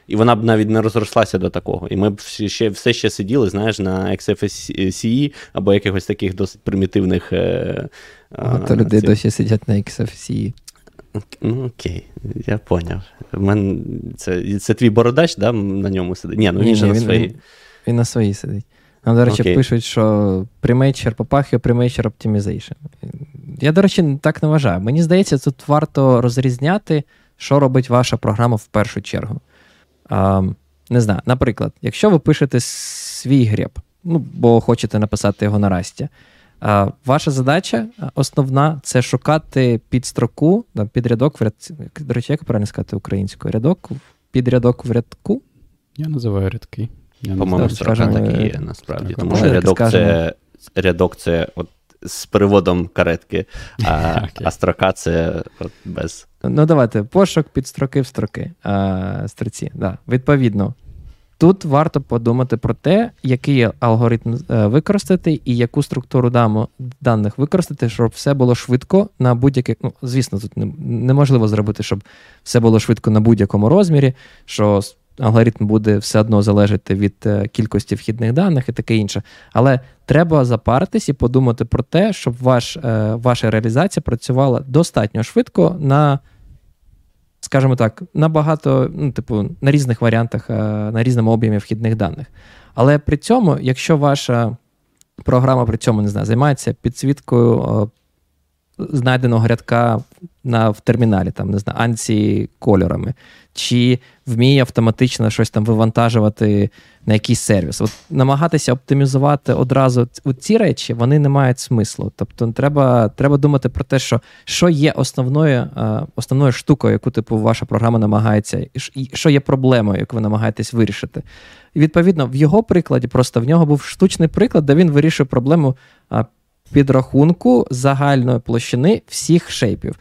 І вона б навіть не розрослася до такого. І ми б ще, все ще сиділи, знаєш, на XFCE або якихось таких досить примітивних. Е, Багато людей ці... досі сидять на XFCE. Ну, окей, я поняв. Мен... Це це твій бородач, да, на ньому сидить? Ні, ну він же на своїй. Він, він на своїй сидить. Нам, до речі, okay. пишуть, що примейчер попахує примейчер Optimization. Я, до речі, так не вважаю. Мені здається, тут варто розрізняти, що робить ваша програма в першу чергу. А, Не знаю, наприклад, якщо ви пишете свій греб, ну, бо хочете написати його на расті, а, ваша задача основна це шукати під строку, під рядок в рядці. До речі, як правильно сказати українською? Рядок під рядок в рядку? Я називаю рядки. По-моєму, строка так і є, насправді. Тому що рядок це рядок це от з переводом каретки, а okay. а строка це от без. Ну, давайте, пошук під строки в строки. А, строці. Да. Відповідно, тут варто подумати про те, який алгоритм е, використати і яку структуру даних використати, щоб все було швидко на будь-яких. Ну, звісно, тут неможливо зробити, щоб все було швидко на будь-якому розмірі. що алгоритм буде все одно залежати від е, кількості вхідних даних і таке інше. Але треба запаритись і подумати про те, щоб ваш, е, ваша реалізація працювала достатньо швидко на, скажімо так, набагато, ну, типу, на різних варіантах, е, на різному об'ємі вхідних даних. Але при цьому, якщо ваша програма при цьому не знаю, займається підсвіткою знайденого рядка на, в терміналі, там, не знаю, анці кольорами, чи вміє автоматично щось там вивантажувати на якийсь сервіс. От Намагатися оптимізувати одразу ці речі, вони не мають смислу. Тобто треба треба думати про те, що що є основною е, основною штукою, яку типу ваша програма намагається, і що є проблемою, яку ви намагаєтесь вирішити. І відповідно, в його прикладі, просто в нього був штучний приклад, де він вирішує проблему підрахунку загальної площини всіх шейпів.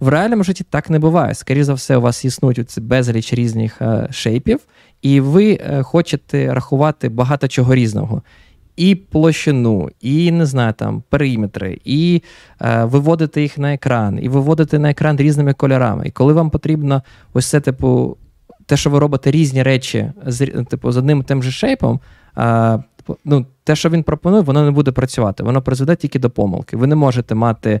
В реальному житті так не буває. Скоріше за все, у вас існують безліч різних е, шейпів, і ви е, хочете рахувати багато чого різного. І площину, і не знаю, там периметри, і е, виводити їх на екран, і виводити на екран різними кольорами. І коли вам потрібно ось це, типу, те, що ви робите різні речі з типу, з одним і тим же шейпом, е, ну, те, що він пропонує, воно не буде працювати. Воно призведе тільки до помилки. Ви не можете мати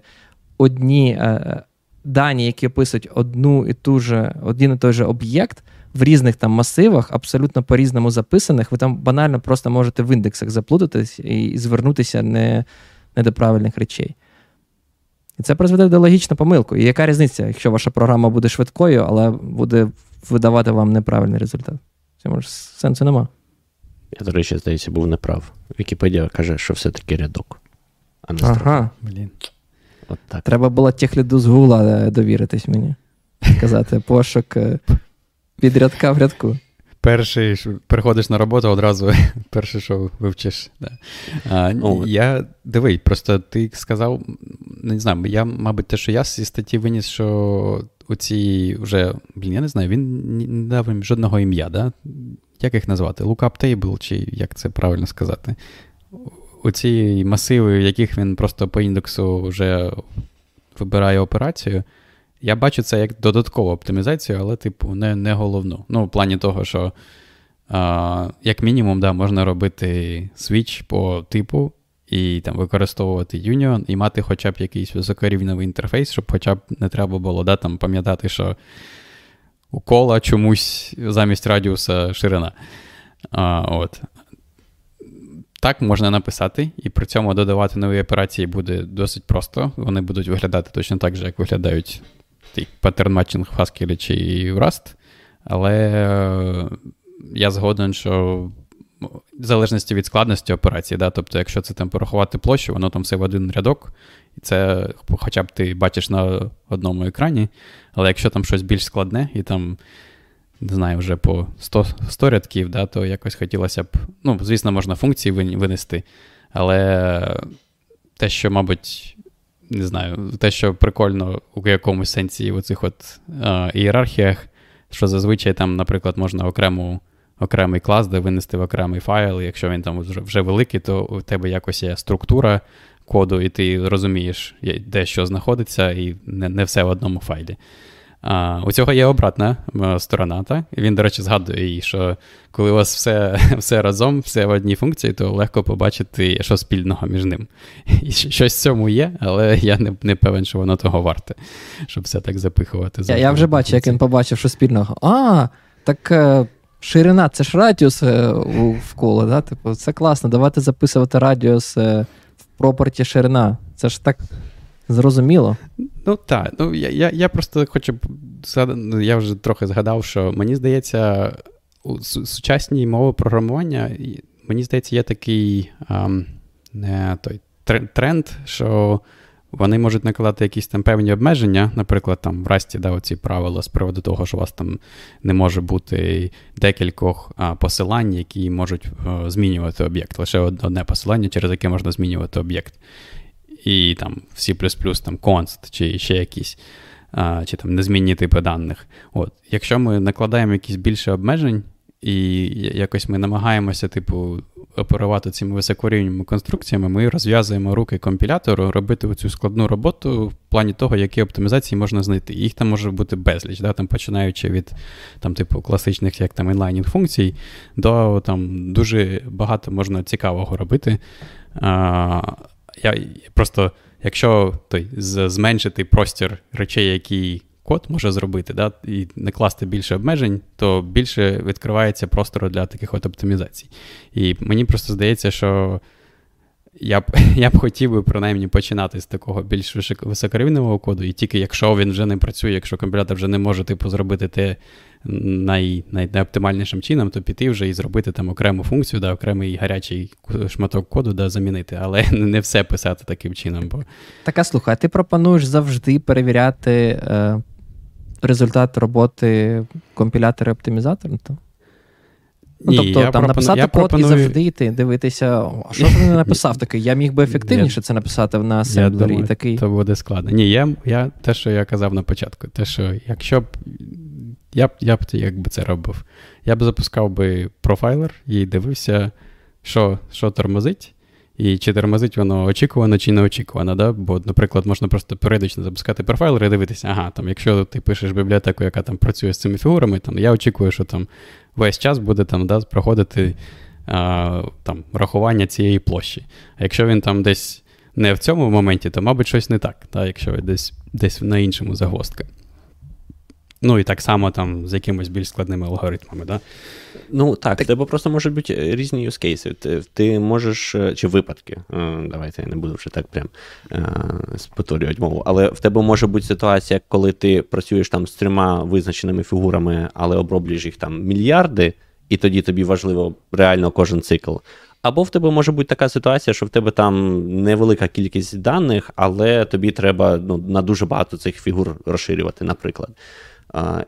одні е, дані, які описують одну і ту же, один і той же об'єкт в різних там масивах, абсолютно по-різному записаних. Ви там банально просто можете в індексах заплутатись і звернутися не, не до правильних речей. І це призведе до логічну помилку. І яка різниця, якщо ваша програма буде швидкою, але буде видавати вам неправильний результат? Цьому ж сенсу нема. Я, до речі, здається, був неправ. Вікіпедія каже, що все-таки рядок. а не Ага, блін. От так. Треба було техліду з гугла е, довіритись мені. Сказати, пошук е, від рядка в рядку. Перший приходиш на роботу, одразу перше, що вивчиш. Да. А, ну, Я дивий, просто ти сказав, не знаю, я, мабуть, те, що я зі статті виніс, що у цій вже, блін, я не знаю, він не дав їм жодного ім'я, да? як їх назвати? Lookup table, чи як це правильно сказати? Оці масиви, в яких він просто по індексу вже вибирає операцію. Я бачу це як додаткову оптимізацію, але, типу, не не головну. Ну, в плані того, що, а, як мінімум, да, можна робити свіч по типу і там використовувати Union, і мати хоча б якийсь високорівневий інтерфейс, щоб хоча б не треба було да, там, пам'ятати, що у кола чомусь замість радіуса ширина. А, от. Так можна написати, і при цьому додавати нові операції буде досить просто. Вони будуть виглядати точно так же, як виглядають паттерн матчинг в Haskell чи в Rust. Але е, я згоден, що в залежності від складності операції, да, тобто, якщо це там порахувати площу, воно там все в один рядок, і це хоча б ти бачиш на одному екрані. Але якщо там щось більш складне, і там, не знаю, вже по 100 100 рядків, да, то якось хотілося б. Ну, звісно, можна функції винести, але те, що, мабуть, не знаю, те, що прикольно у якомусь сенсі в цих от е, ієрархіях, що зазвичай там, наприклад, можна окрему. Окремий клас, де винести в окремий файл, і якщо він там вже вже великий, то у тебе якось є структура коду, і ти розумієш, де що знаходиться, і не не все в одному файлі. А, У цього є обратна сторона. так? Він, до речі, згадує, що коли у вас все все разом, все в одній функції, то легко побачити, що спільного між ним. І Щось в цьому є, але я не не певен, що воно того варте, щоб все так запихувати. Я я вже бачу, як він побачив, що спільного. А, так. Е, ширина це ж радіус е, в коло, да? Типу, це класно. Давайте записувати радіус е, в пропорті ширина. Це ж так зрозуміло. Ну так. Ну, я я, я просто хочу ну, я вже трохи згадав, що мені здається, у сучасній мови програмування, мені здається, є такий а, не, той тренд, що вони можуть накладати якісь там певні обмеження, наприклад, там в Расті да, оці правила з приводу того, що у вас там не може бути декількох а, посилань, які можуть а, змінювати об'єкт. Лише одне посилання, через яке можна змінювати об'єкт. І там C там const чи ще якісь, а, чи там незмінні типи даних. От. Якщо ми накладаємо якісь більше обмежень, і якось ми намагаємося, типу, оперувати цими високорівними конструкціями, ми розв'язуємо руки компілятору робити цю складну роботу в плані того, які оптимізації можна знайти. Їх там може бути безліч, да? там, починаючи від там, типу, класичних як там інлайнінг функцій, до там дуже багато можна цікавого робити. Я Просто, якщо той, зменшити простір речей, які код може зробити, да, і не класти більше обмежень, то більше відкривається простору для таких от оптимізацій. І мені просто здається, що я б я б хотів би принаймні починати з такого більш високорівневого коду, і тільки якщо він вже не працює, якщо компілятор вже не може типу, зробити те най, най, найоптимальнішим чином, то піти вже і зробити там окрему функцію, да, окремий гарячий шматок коду да, замінити, але не все писати таким чином. Бо... Так, слухай, ти пропонуєш завжди перевіряти е, результат роботи компілятора і оптимізатора? Ну, Ні, тобто, я там пропону... написати я код пропоную... і завжди йти, дивитися, а що ж не написав такий? Я міг би ефективніше це написати на асемблері. і такий. Це буде складно. Ні, я, я те, що я казав на початку, те, що якщо б я б я б якби це робив, я б запускав би профайлер і дивився, що що тормозить, і чи тормозить воно очікувано, чи не очікувано. Да? Бо, наприклад, можна просто періодично запускати профайлер і дивитися, ага, там, якщо ти пишеш бібліотеку, яка там працює з цими фігурами, там, я очікую, що там весь час буде там, да, проходити а, там, рахування цієї площі. А якщо він там десь не в цьому моменті, то, мабуть, щось не так, да? якщо десь десь на іншому загвоздка. Ну і так само там з якимись більш складними алгоритмами. Да? Ну так, в тебе просто можуть бути різні use cases. Ти, ти можеш, е, чи випадки, е, давайте я не буду вже так прям е, спотворювати мову, але в тебе може бути ситуація, коли ти працюєш там з трьома визначеними фігурами, але оброблюєш їх там мільярди, і тоді тобі важливо реально кожен цикл. Або в тебе може бути така ситуація, що в тебе там невелика кількість даних, але тобі треба ну, на дуже багато цих фігур розширювати, наприклад.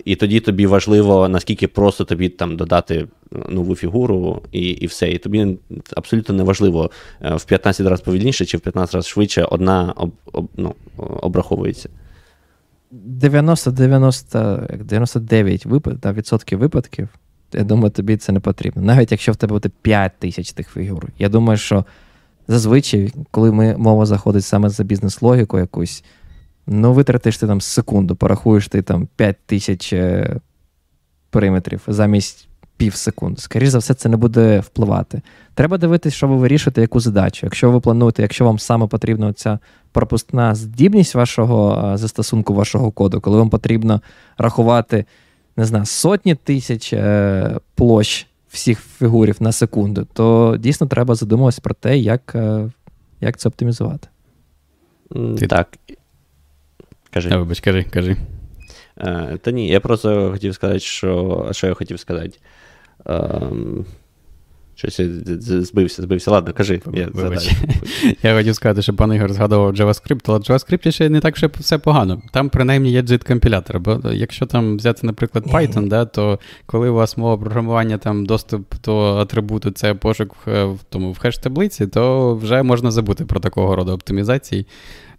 І тоді тобі важливо, наскільки просто тобі там додати нову фігуру і і все. І тобі абсолютно не важливо е, в 15 разів повільніше чи в 15 разів швидше одна об, об, ну, обраховується. 90-90, 99 випад, відсотків випадків, я думаю, тобі це не потрібно. Навіть якщо в тебе буде 5 тисяч тих фігур. Я думаю, що зазвичай, коли ми, мова заходить саме за бізнес-логіку якусь. Ну, витратиш ти там секунду, порахуєш ти там 5 тисяч е, периметрів замість пів секунди. Скоріше за все, це не буде впливати. Треба дивитися, що ви вирішуєте, яку задачу. Якщо ви плануєте, якщо вам саме потрібна ця пропускна здібність вашого е, застосунку вашого коду, коли вам потрібно рахувати, не знаю, сотні тисяч е, площ всіх фігурів на секунду, то дійсно треба задумуватися про те, як як це оптимізувати. Ти... Так. Кажи. А, вибач, кажи, кажи. Е, Та ні, я просто хотів сказати, що що я хотів сказати. Е, Щось збився, збився. Ладно, кажи. Я я хотів сказати, що пан Ігор згадував JavaScript, але в JavaScript ще не так, що все погано. Там принаймні є JIT-компілятор. Бо якщо там взяти, наприклад, Python, да, то коли у вас мова програмування, там доступ до атрибуту це пошук в тому в хеш-таблиці, то вже можна забути про такого роду оптимізації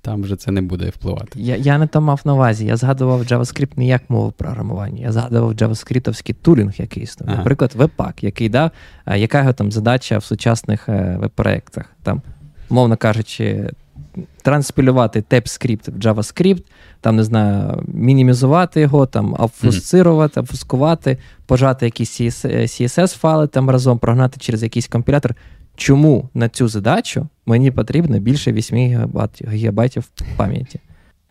там вже це не буде впливати. Я я не то мав на увазі. Я згадував JavaScript не як мову програмування. Я згадував JavaScript тулінг, який існує. Ага. Наприклад, Webpack, який дав, яка його там задача в сучасних е, веб-проєктах. Там, мовно кажучи, транспілювати TypeScript в JavaScript, там, не знаю, мінімізувати його, там, обфусцирувати, обфускувати, пожати якісь CSS-файли там разом, прогнати через якийсь компілятор чому на цю задачу мені потрібно більше 8 гігабайтів пам'яті.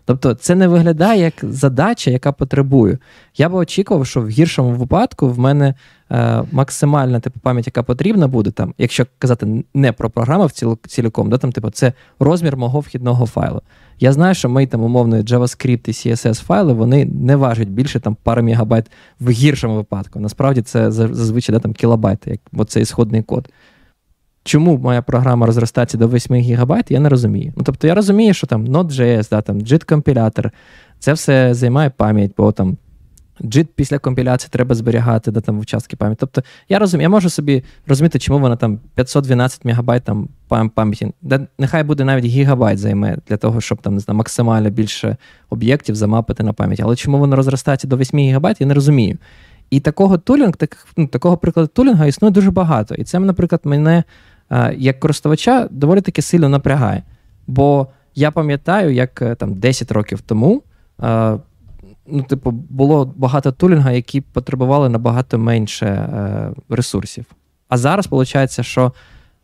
Тобто це не виглядає як задача, яка потребує. Я би очікував, що в гіршому випадку в мене е, максимальна типу пам'ять, яка потрібна буде, там, якщо казати не про програму в ціл, ціліком, да, там, типу, це розмір мого вхідного файлу. Я знаю, що мої там умовно JavaScript і CSS файли вони не важать більше там пару мегабайт в гіршому випадку. Насправді це зазвичай да, там, кілобайти, як, бо це ісходний код. Чому моя програма розростається до 8 ГБ, я не розумію. Ну, Тобто я розумію, що там Node.js, да, там JIT-компілятор, це все займає пам'ять, бо там JIT після компіляції треба зберігати да, там, в участки пам'яті. Тобто я розумію, я можу собі розуміти, чому вона там 512 МБ там, пам'яті. Да, нехай буде навіть гігабайт займе для того, щоб там, не знаю, максимально більше об'єктів замапити на пам'ять. Але чому воно розростається до 8 ГБ, я не розумію. І такого тулінг, так, ну, такого прикладу тулінга існує дуже багато. І це, наприклад, мене як користувача доволі таки сильно напрягає. Бо я пам'ятаю, як е, там 10 років тому е, ну, типу, було багато тулінга, які потребували набагато менше ресурсів. А зараз виходить, що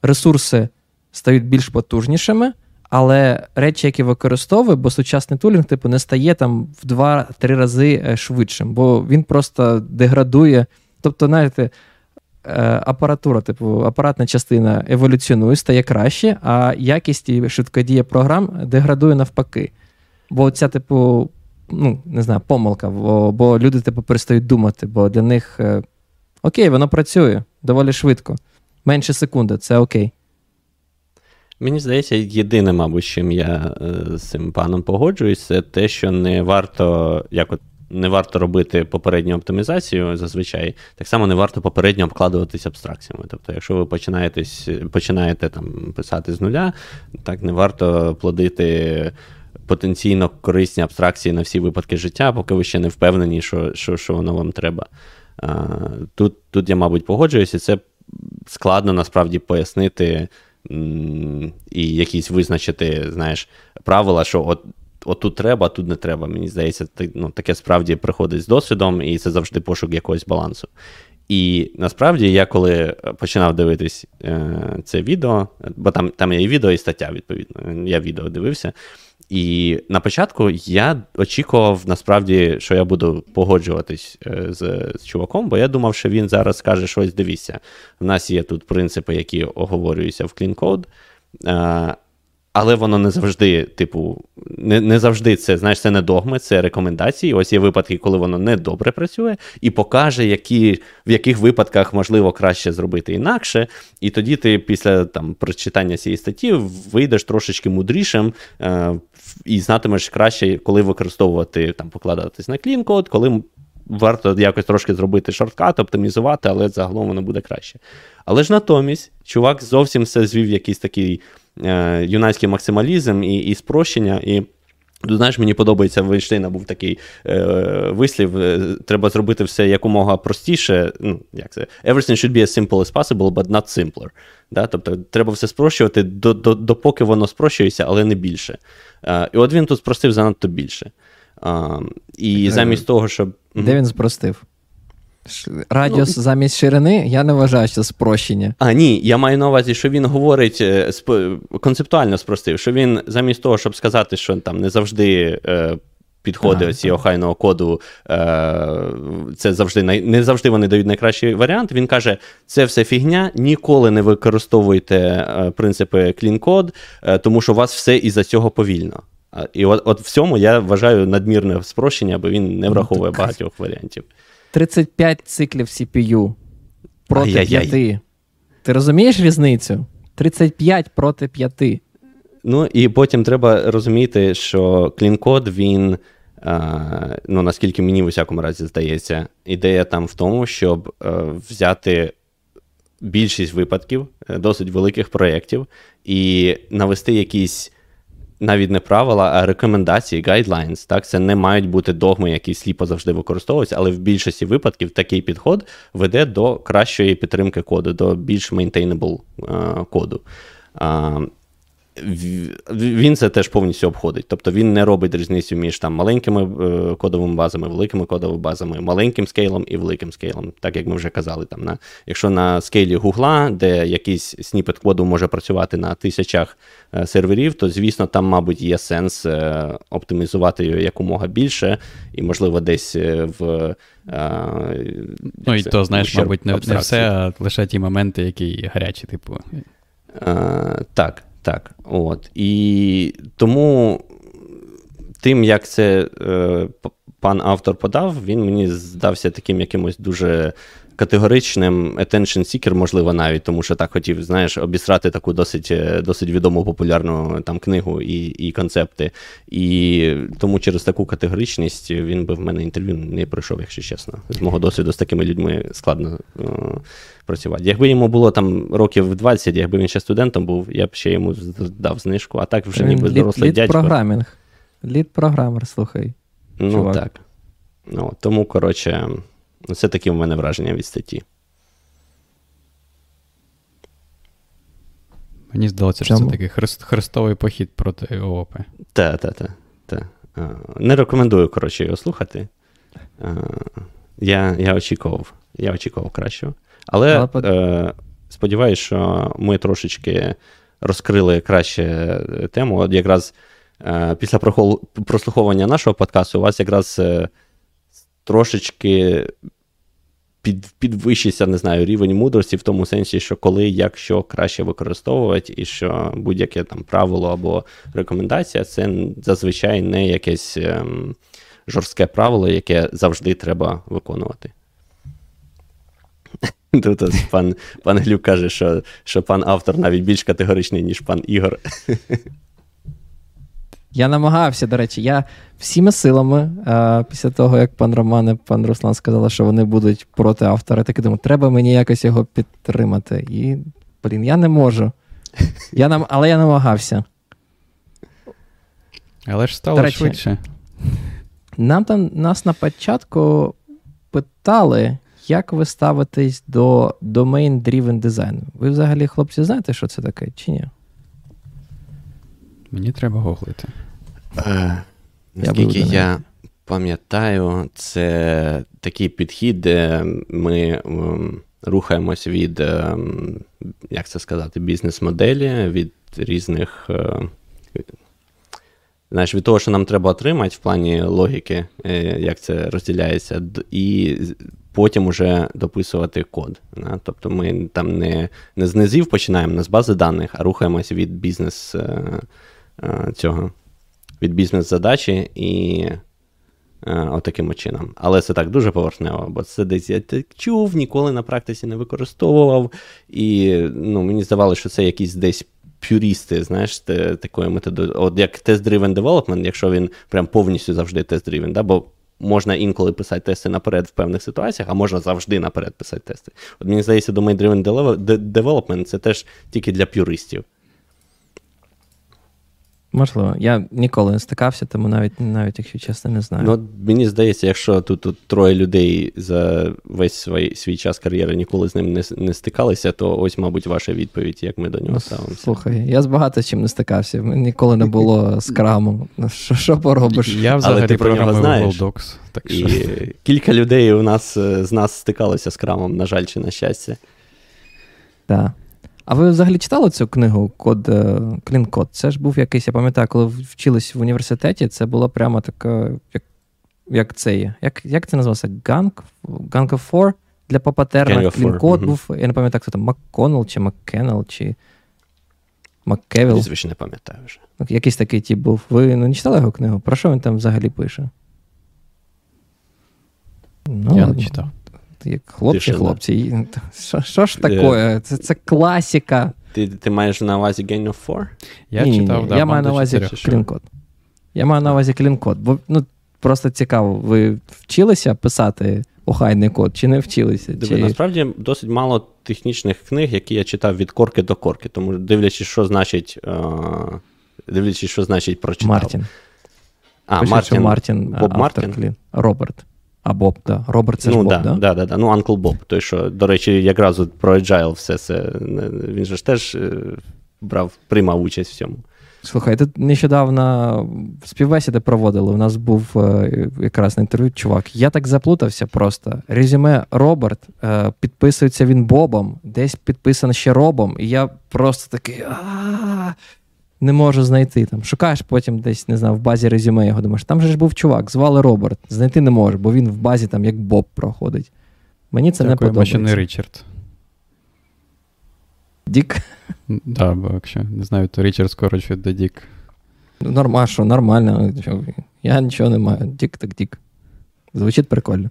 ресурси стають більш потужнішими, але речі, які використовує, бо сучасний тулінг, типу, не стає там в 2-3 рази швидшим, бо він просто деградує. Тобто, знаєте, Е, апаратура, типу, апаратна частина еволюціонує, стає краще, а якість і швидкодія програм деградує навпаки. Бо ця, типу, ну, не знаю, помилка, бо, бо люди, типу, перестають думати, бо для них е, окей, воно працює доволі швидко. Менше секунди, це окей. Мені здається, єдине, мабуть, чим я е, з цим паном погоджуюсь, це те, що не варто як от не варто робити попередню оптимізацію зазвичай, так само не варто попередньо обкладуватись абстракціями. Тобто, якщо ви починаєте там писати з нуля, так не варто плодити. Потенційно корисні абстракції на всі випадки життя, поки ви ще не впевнені, що що, що воно вам треба. А, Тут, тут я, мабуть, погоджуюся, це складно насправді пояснити і якісь визначити, знаєш, правила, що от отут треба, а тут не треба. Мені здається, ну, таке справді приходить з досвідом, і це завжди пошук якогось балансу. І насправді я коли починав дивитись е, це відео, бо там там є і відео, і стаття, відповідно. Я відео дивився. І на початку я очікував насправді, що я буду погоджуватись е, з, з чуваком, бо я думав, що він зараз скаже щось, дивіться. В нас є тут принципи, які оговорюються в. Е, але воно не завжди, типу, не не завжди це, знаєш, це не догми, це рекомендації. Ось є випадки, коли воно не добре працює, і покаже, які, в яких випадках можливо краще зробити інакше. І тоді ти після там прочитання цієї статті вийдеш трошечки мудрішим е, і знатимеш краще, коли використовувати там, покладатись на clean code, коли варто якось трошки зробити shortcut, оптимізувати, але загалом воно буде краще. Але ж натомість, чувак зовсім все звів якийсь такий. Е, юнацький максималізм і і спрощення. І знаєш, мені подобається в Ейнштейна був такий е, вислів: е, треба зробити все якомога простіше. Ну, як це? Everything should be as simple as possible, but not simpler. Да? Тобто треба все спрощувати, допоки воно спрощується, але не більше. Е, і от він тут спростив занадто більше. Е, і замість того, щоб. Де він спростив? Радіус ну, замість ширини, я не вважаю, що спрощення. А, ні, я маю на увазі, що він говорить е, концептуально спростив, що він замість того, щоб сказати, що там не завжди е, підходи оці охайного коду, е, це завжди не завжди вони дають найкращий варіант. Він каже, це все фігня, ніколи не використовуйте е, принципи е, тому що у вас все із-за цього повільно. І от от в цьому я вважаю надмірне спрощення, бо він не ну, враховує ну, багатьох варіантів. 35 циклів CPU проти 5. Ти розумієш різницю? 35 проти 5. Ну і потім треба розуміти, що clean code, він, а, ну наскільки мені в усякому разі здається, ідея там в тому, щоб е, взяти більшість випадків, е, досить великих проєктів, і навести якісь. Навіть не правила, а рекомендації, guidelines. Так, Це не мають бути догми, які сліпо завжди використовуються, але в більшості випадків такий підход веде до кращої підтримки коду, до більш maintainable е, коду. Uh, він це теж повністю обходить. Тобто він не робить різницю між там маленькими е, кодовими базами, великими кодовими базами, маленьким скейлом і великим скейлом, так як ми вже казали. Там, на, Якщо на скейлі Гугла, де якийсь сніпет коду може працювати на тисячах е, серверів, то звісно, там, мабуть, є сенс е, оптимізувати його якомога більше, і, можливо, десь в. Ну, і то, знаєш, мабуть, не, не все, а лише ті моменти, які гарячі, типу. Так. Так, от. І тому тим, як це е, пан автор подав, він мені здався таким якимось дуже категоричним attention seeker, можливо, навіть, тому що так хотів, знаєш, обісрати таку досить е, досить відому популярну там книгу і і концепти. І тому через таку категоричність він би в мене інтерв'ю не пройшов, якщо чесно. З мого досвіду з такими людьми складно е, працювати. Якби йому було там років 20, якби він ще студентом був, я б ще йому дав знижку, а так вже ніби дорослий лід дядько. програмінг. Лід програмер, слухай. Ну чувак. так. Ну, Тому, коротше. Це такі в мене враження від статті. Мені здалося, що це такий хрест, хрестовий похід проти ООП. Так, так, так. Та. Не рекомендую, коротше, його слухати. Я я очікував я очікував кращого. Але е, сподіваюся, що ми трошечки розкрили краще е, тему. От якраз е, після прослуховування нашого подкасту у вас якраз е, трошечки під, підвищиться, не знаю, рівень мудрості в тому сенсі, що коли як що краще використовувати, і що будь-яке там правило або рекомендація, це зазвичай не якесь ем, жорстке правило, яке завжди треба виконувати. Тут пан пан Глюк каже, що що пан автор навіть більш категоричний, ніж пан Ігор. Я намагався, до речі, я всіми силами, а, після того, як пан Роман і пан Руслан сказали, що вони будуть проти автора, так і думаю, треба мені якось його підтримати. І, блін, я не можу. Я нам... Але я намагався. Але ж стало речі, швидше. Нам там нас на початку питали, як ви ставитесь до domain-driven design. Ви взагалі, хлопці, знаєте, що це таке, чи ні? Мені треба гуглити. Е, Наскільки я, я пам'ятаю, це такий підхід, де ми рухаємось від, ем, як це сказати, бізнес-моделі, від різних. Е, знаєш, від того, що нам треба отримати в плані логіки, е, як це розділяється, і потім уже дописувати код. Тобто ми там не не з низів починаємо, не з бази даних, а рухаємося від бізнес Е, цього від бізнес-задачі і е, отаким чином. Але це так дуже поверхнево, бо це десь я чув, ніколи на практиці не використовував. І ну, мені здавалося, що це якісь десь. Пюрісти, знаєш, такої методи, от як тест-driven development, якщо він прям повністю завжди тест-driven, да, бо можна інколи писати тести наперед в певних ситуаціях, а можна завжди наперед писати тести. От мені здається, domain-driven development це теж тільки для пюристів. Можливо, я ніколи не стикався, тому навіть навіть якщо чесно, не знаю. Ну, Мені здається, якщо тут тут троє людей за весь свій свій час кар'єри ніколи з ним не не стикалися, то ось, мабуть, ваша відповідь, як ми до нього ну, ставимося. Слухай, я з багато чим не стикався. Ніколи не було скраму. Ну, що що поробиш? Я взагалі Але ти про нього знаєш. Docs, так що... І кілька людей у нас з нас стикалося з Scrum ом, на жаль, чи на щастя. Так. А ви взагалі читали цю книгу Код Clean Code? Це ж був якийсь, я пам'ятаю, коли вчились в університеті, це була прямо така, як як це є. Як як це називалося? Gang? Gang of Four? Для па патерна Clean Code угу. був. Я не пам'ятаю, хто там Макконнелл чи Маккеннел, чи Маккевіл. Прізвище не пам'ятаю вже. Якийсь такий тип був. Ви ну, не читали його книгу? Про що він там взагалі пише? Ну, Я не читав. Як хлопці, хлопці. Що, що ж таке? Це це класіка. Ти ти маєш на увазі Gang of Four? Я ні, читав, ні, да, Я маю на увазі клінкод. Я маю на увазі клінкод. Бо ну, просто цікаво, ви вчилися писати охайний код, чи не вчилися? Диви, чи... Насправді досить мало технічних книг, які я читав від корки до корки. Тому дивлячись, що значить, uh, дивлячись, що значить прочитав. Мартін. А, Пише, Мартін. Мартін Боб Мартін? Клін. Роберт. А Боб, да. Роберт це ну, ж Боб, да, да? да, да, да. Ну, Uncle Боб. Той, що, до речі, якраз про Agile все це. Він же ж теж е, брав, приймав участь в цьому. Слухай, тут нещодавно співбесіди проводили. У нас був е, якраз на інтерв'ю чувак. Я так заплутався просто. Резюме Роберт, е, підписується він Бобом, десь підписано ще Робом, і я просто такий. Не можу знайти там. Шукаєш потім десь, не знаю, в базі резюме його думаєш. Там же ж був чувак, звали Роберт. Знайти не можу, бо він в базі там як Боб проходить. Мені це Дякую, не подобається. не Річард. Дік? Да, бо якщо не знаю, то Річард скорочує до Дік. Ну, норма, що нормально. Я нічого не маю. Дік так дік. Звучить прикольно.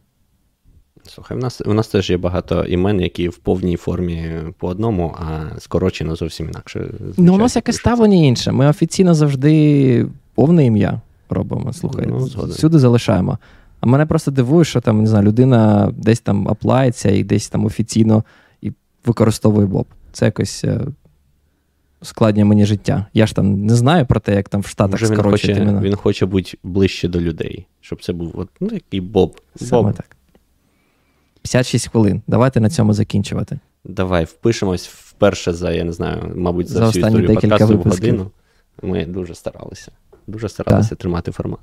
Слухай, у нас у нас теж є багато імен, які в повній формі по одному, а скорочено зовсім інакше. Ну, у нас якесь ставлення інше. Ми офіційно завжди повне ім'я робимо. Слухай, ну, всюди залишаємо. А мене просто дивує, що там, не знаю, людина десь там аплається і десь там офіційно і використовує Боб. Це якось е, складнює мені життя. Я ж там не знаю про те, як там в Штатах скорочують хоче, імена. Він хоче бути ближче до людей, щоб це був от, ну, який Боб. Саме Боб. так. 56 хвилин. Давайте на цьому закінчувати. Давай впишемось вперше за, я не знаю, мабуть, за, За всю останні історію декілька подкасту в годину. Ми дуже старалися. Дуже старалися Так. тримати формат.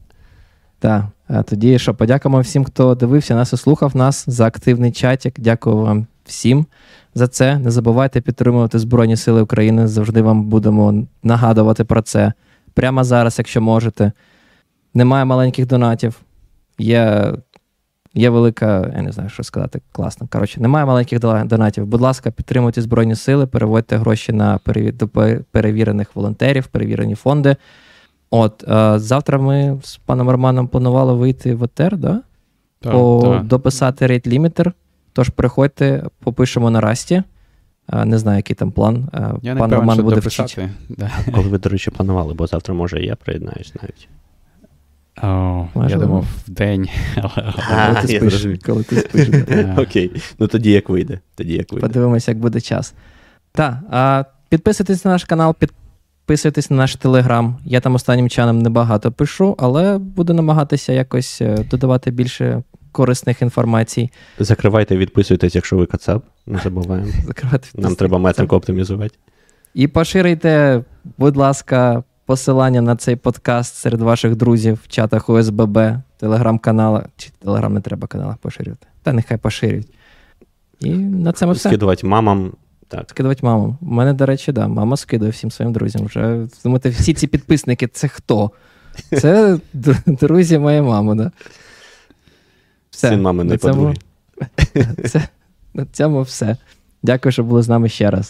Так, а тоді що, подякуємо всім, хто дивився нас і слухав нас за активний чатик. Дякую вам всім за це. Не забувайте підтримувати Збройні Сили України. Завжди вам будемо нагадувати про це. Прямо зараз, якщо можете. Немає маленьких донатів. Є, є велика, я не знаю, що сказати, класно. Коротше, немає маленьких донатів. Будь ласка, підтримуйте Збройні Сили, переводьте гроші на перевірених волонтерів, перевірені фонди. От, е, завтра ми з паном Романом планували вийти в ЕТР, да? Так, По, так. дописати рейд лімітер. Тож приходьте, попишемо на расті. Е, Не знаю, який там план. Е, Я не Пан певен, Роман що буде дописати. вчити. Да. Коли ви, до речі, планували, бо завтра, може, і я приєднаюсь навіть. О, я думав, в день. але- Коли ти я спиш. зрозумів. Коли ти спиш. Е, Окей. Ну тоді як вийде. Тоді як вийде. Подивимося, як буде час. Так, підписуйтесь на наш канал, підписуйтесь на наш телеграм. Я там останнім часом небагато пишу, але буду намагатися якось е, додавати більше корисних інформацій. Закривайте, відписуйтесь, якщо ви кацап. Не забуваємо. Нам треба метрику оптимізувати. І поширюйте, будь ласка, посилання на цей подкаст серед ваших друзів в чатах ОСББ, телеграм-каналах. Чи телеграм не треба каналах поширювати. Та нехай поширюють. І на цьому все. Скидувати мамам. Так. Скидувати маму. У мене, до речі, да, мама скидає всім своїм друзям. Вже думаєте, всі ці підписники це хто? Це друзі моєї мами, да. Все. Син мами не подруги. Це, на цьому все. Дякую, що були з нами ще раз.